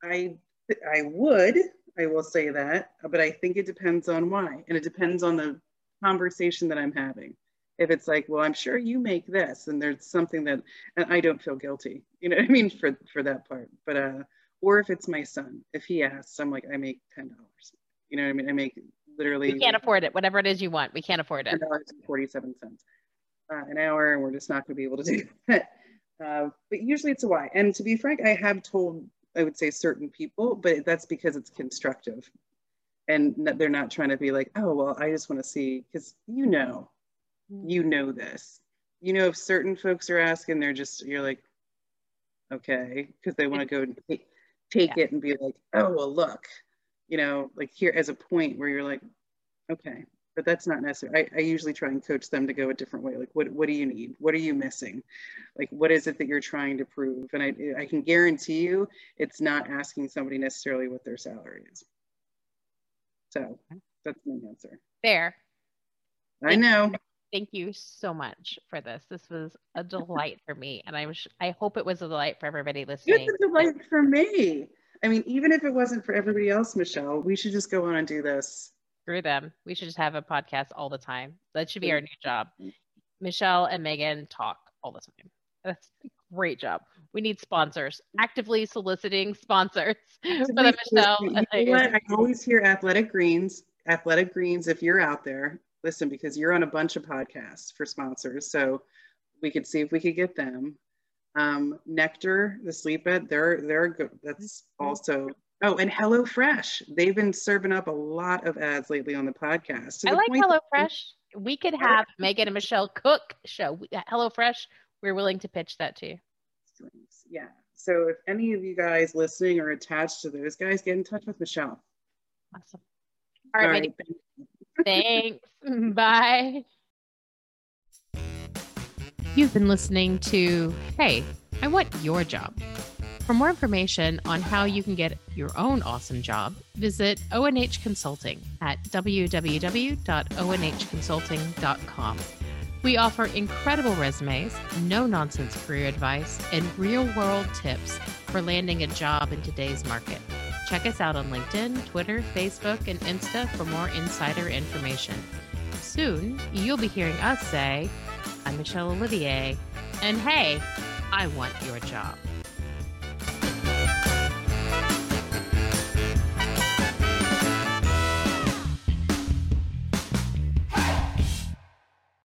I, I would, I will say that, but I think it depends on why. And it depends on the conversation that I'm having if it's like well i'm sure you make this and there's something that and i don't feel guilty you know what i mean for for that part but uh or if it's my son if he asks i'm like i make ten dollars you know what i mean i make literally we can't afford it whatever it is you want we can't afford it $47 uh, an hour and we're just not going to be able to do that uh, but usually it's a why and to be frank i have told i would say certain people but that's because it's constructive and they're not trying to be like oh well i just want to see because you know mm-hmm. you know this. You know, if certain folks are asking, they're just, you're like, okay, because they want to go take, take yeah. it and be like, oh, well, look, you know, like here as a point where you're like, okay, but that's not necessary. I, I usually try and coach them to go a different way. Like, what, what do you need? What are you missing? Like, what is it that you're trying to prove? And I, I can guarantee you it's not asking somebody necessarily what their salary is. So that's my answer. Fair. I know thank you so much for this. This was a delight for me, and I was I hope it was a delight for everybody listening. It's a delight for me. I mean, even if it wasn't for everybody else, Michelle, we should just go on and do this. Screw them. We should just have a podcast all the time. That should be our new job. Michelle and Megan talk all the time. That's a great job. We need sponsors. Actively soliciting sponsors for the Michelle. You know I always hear Athletic Greens. Athletic Greens, if you're out there, listen because you're on a bunch of podcasts for sponsors so we could see if we could get them Um, Nectar, the sleep ed, they're they're good. That's also oh, and HelloFresh. They've been serving up a lot of ads lately on the podcast. I like HelloFresh. We could oh, have Megan and Michelle cook show. HelloFresh, we're willing to pitch that too. Yeah. So if any of you guys listening are attached to those guys, get in touch with Michelle. Awesome. All right. All right. Thanks. Bye. You've been listening to Hey, I Want Your Job. For more information on how you can get your own awesome job, visit ONH Consulting at www.onhconsulting.com. We offer incredible resumes, no nonsense career advice, and real world tips for landing a job in today's market. Check us out on LinkedIn, Twitter, Facebook, and Insta for more insider information. Soon, you'll be hearing us say, I'm Michelle Olivier, and hey, I want your job.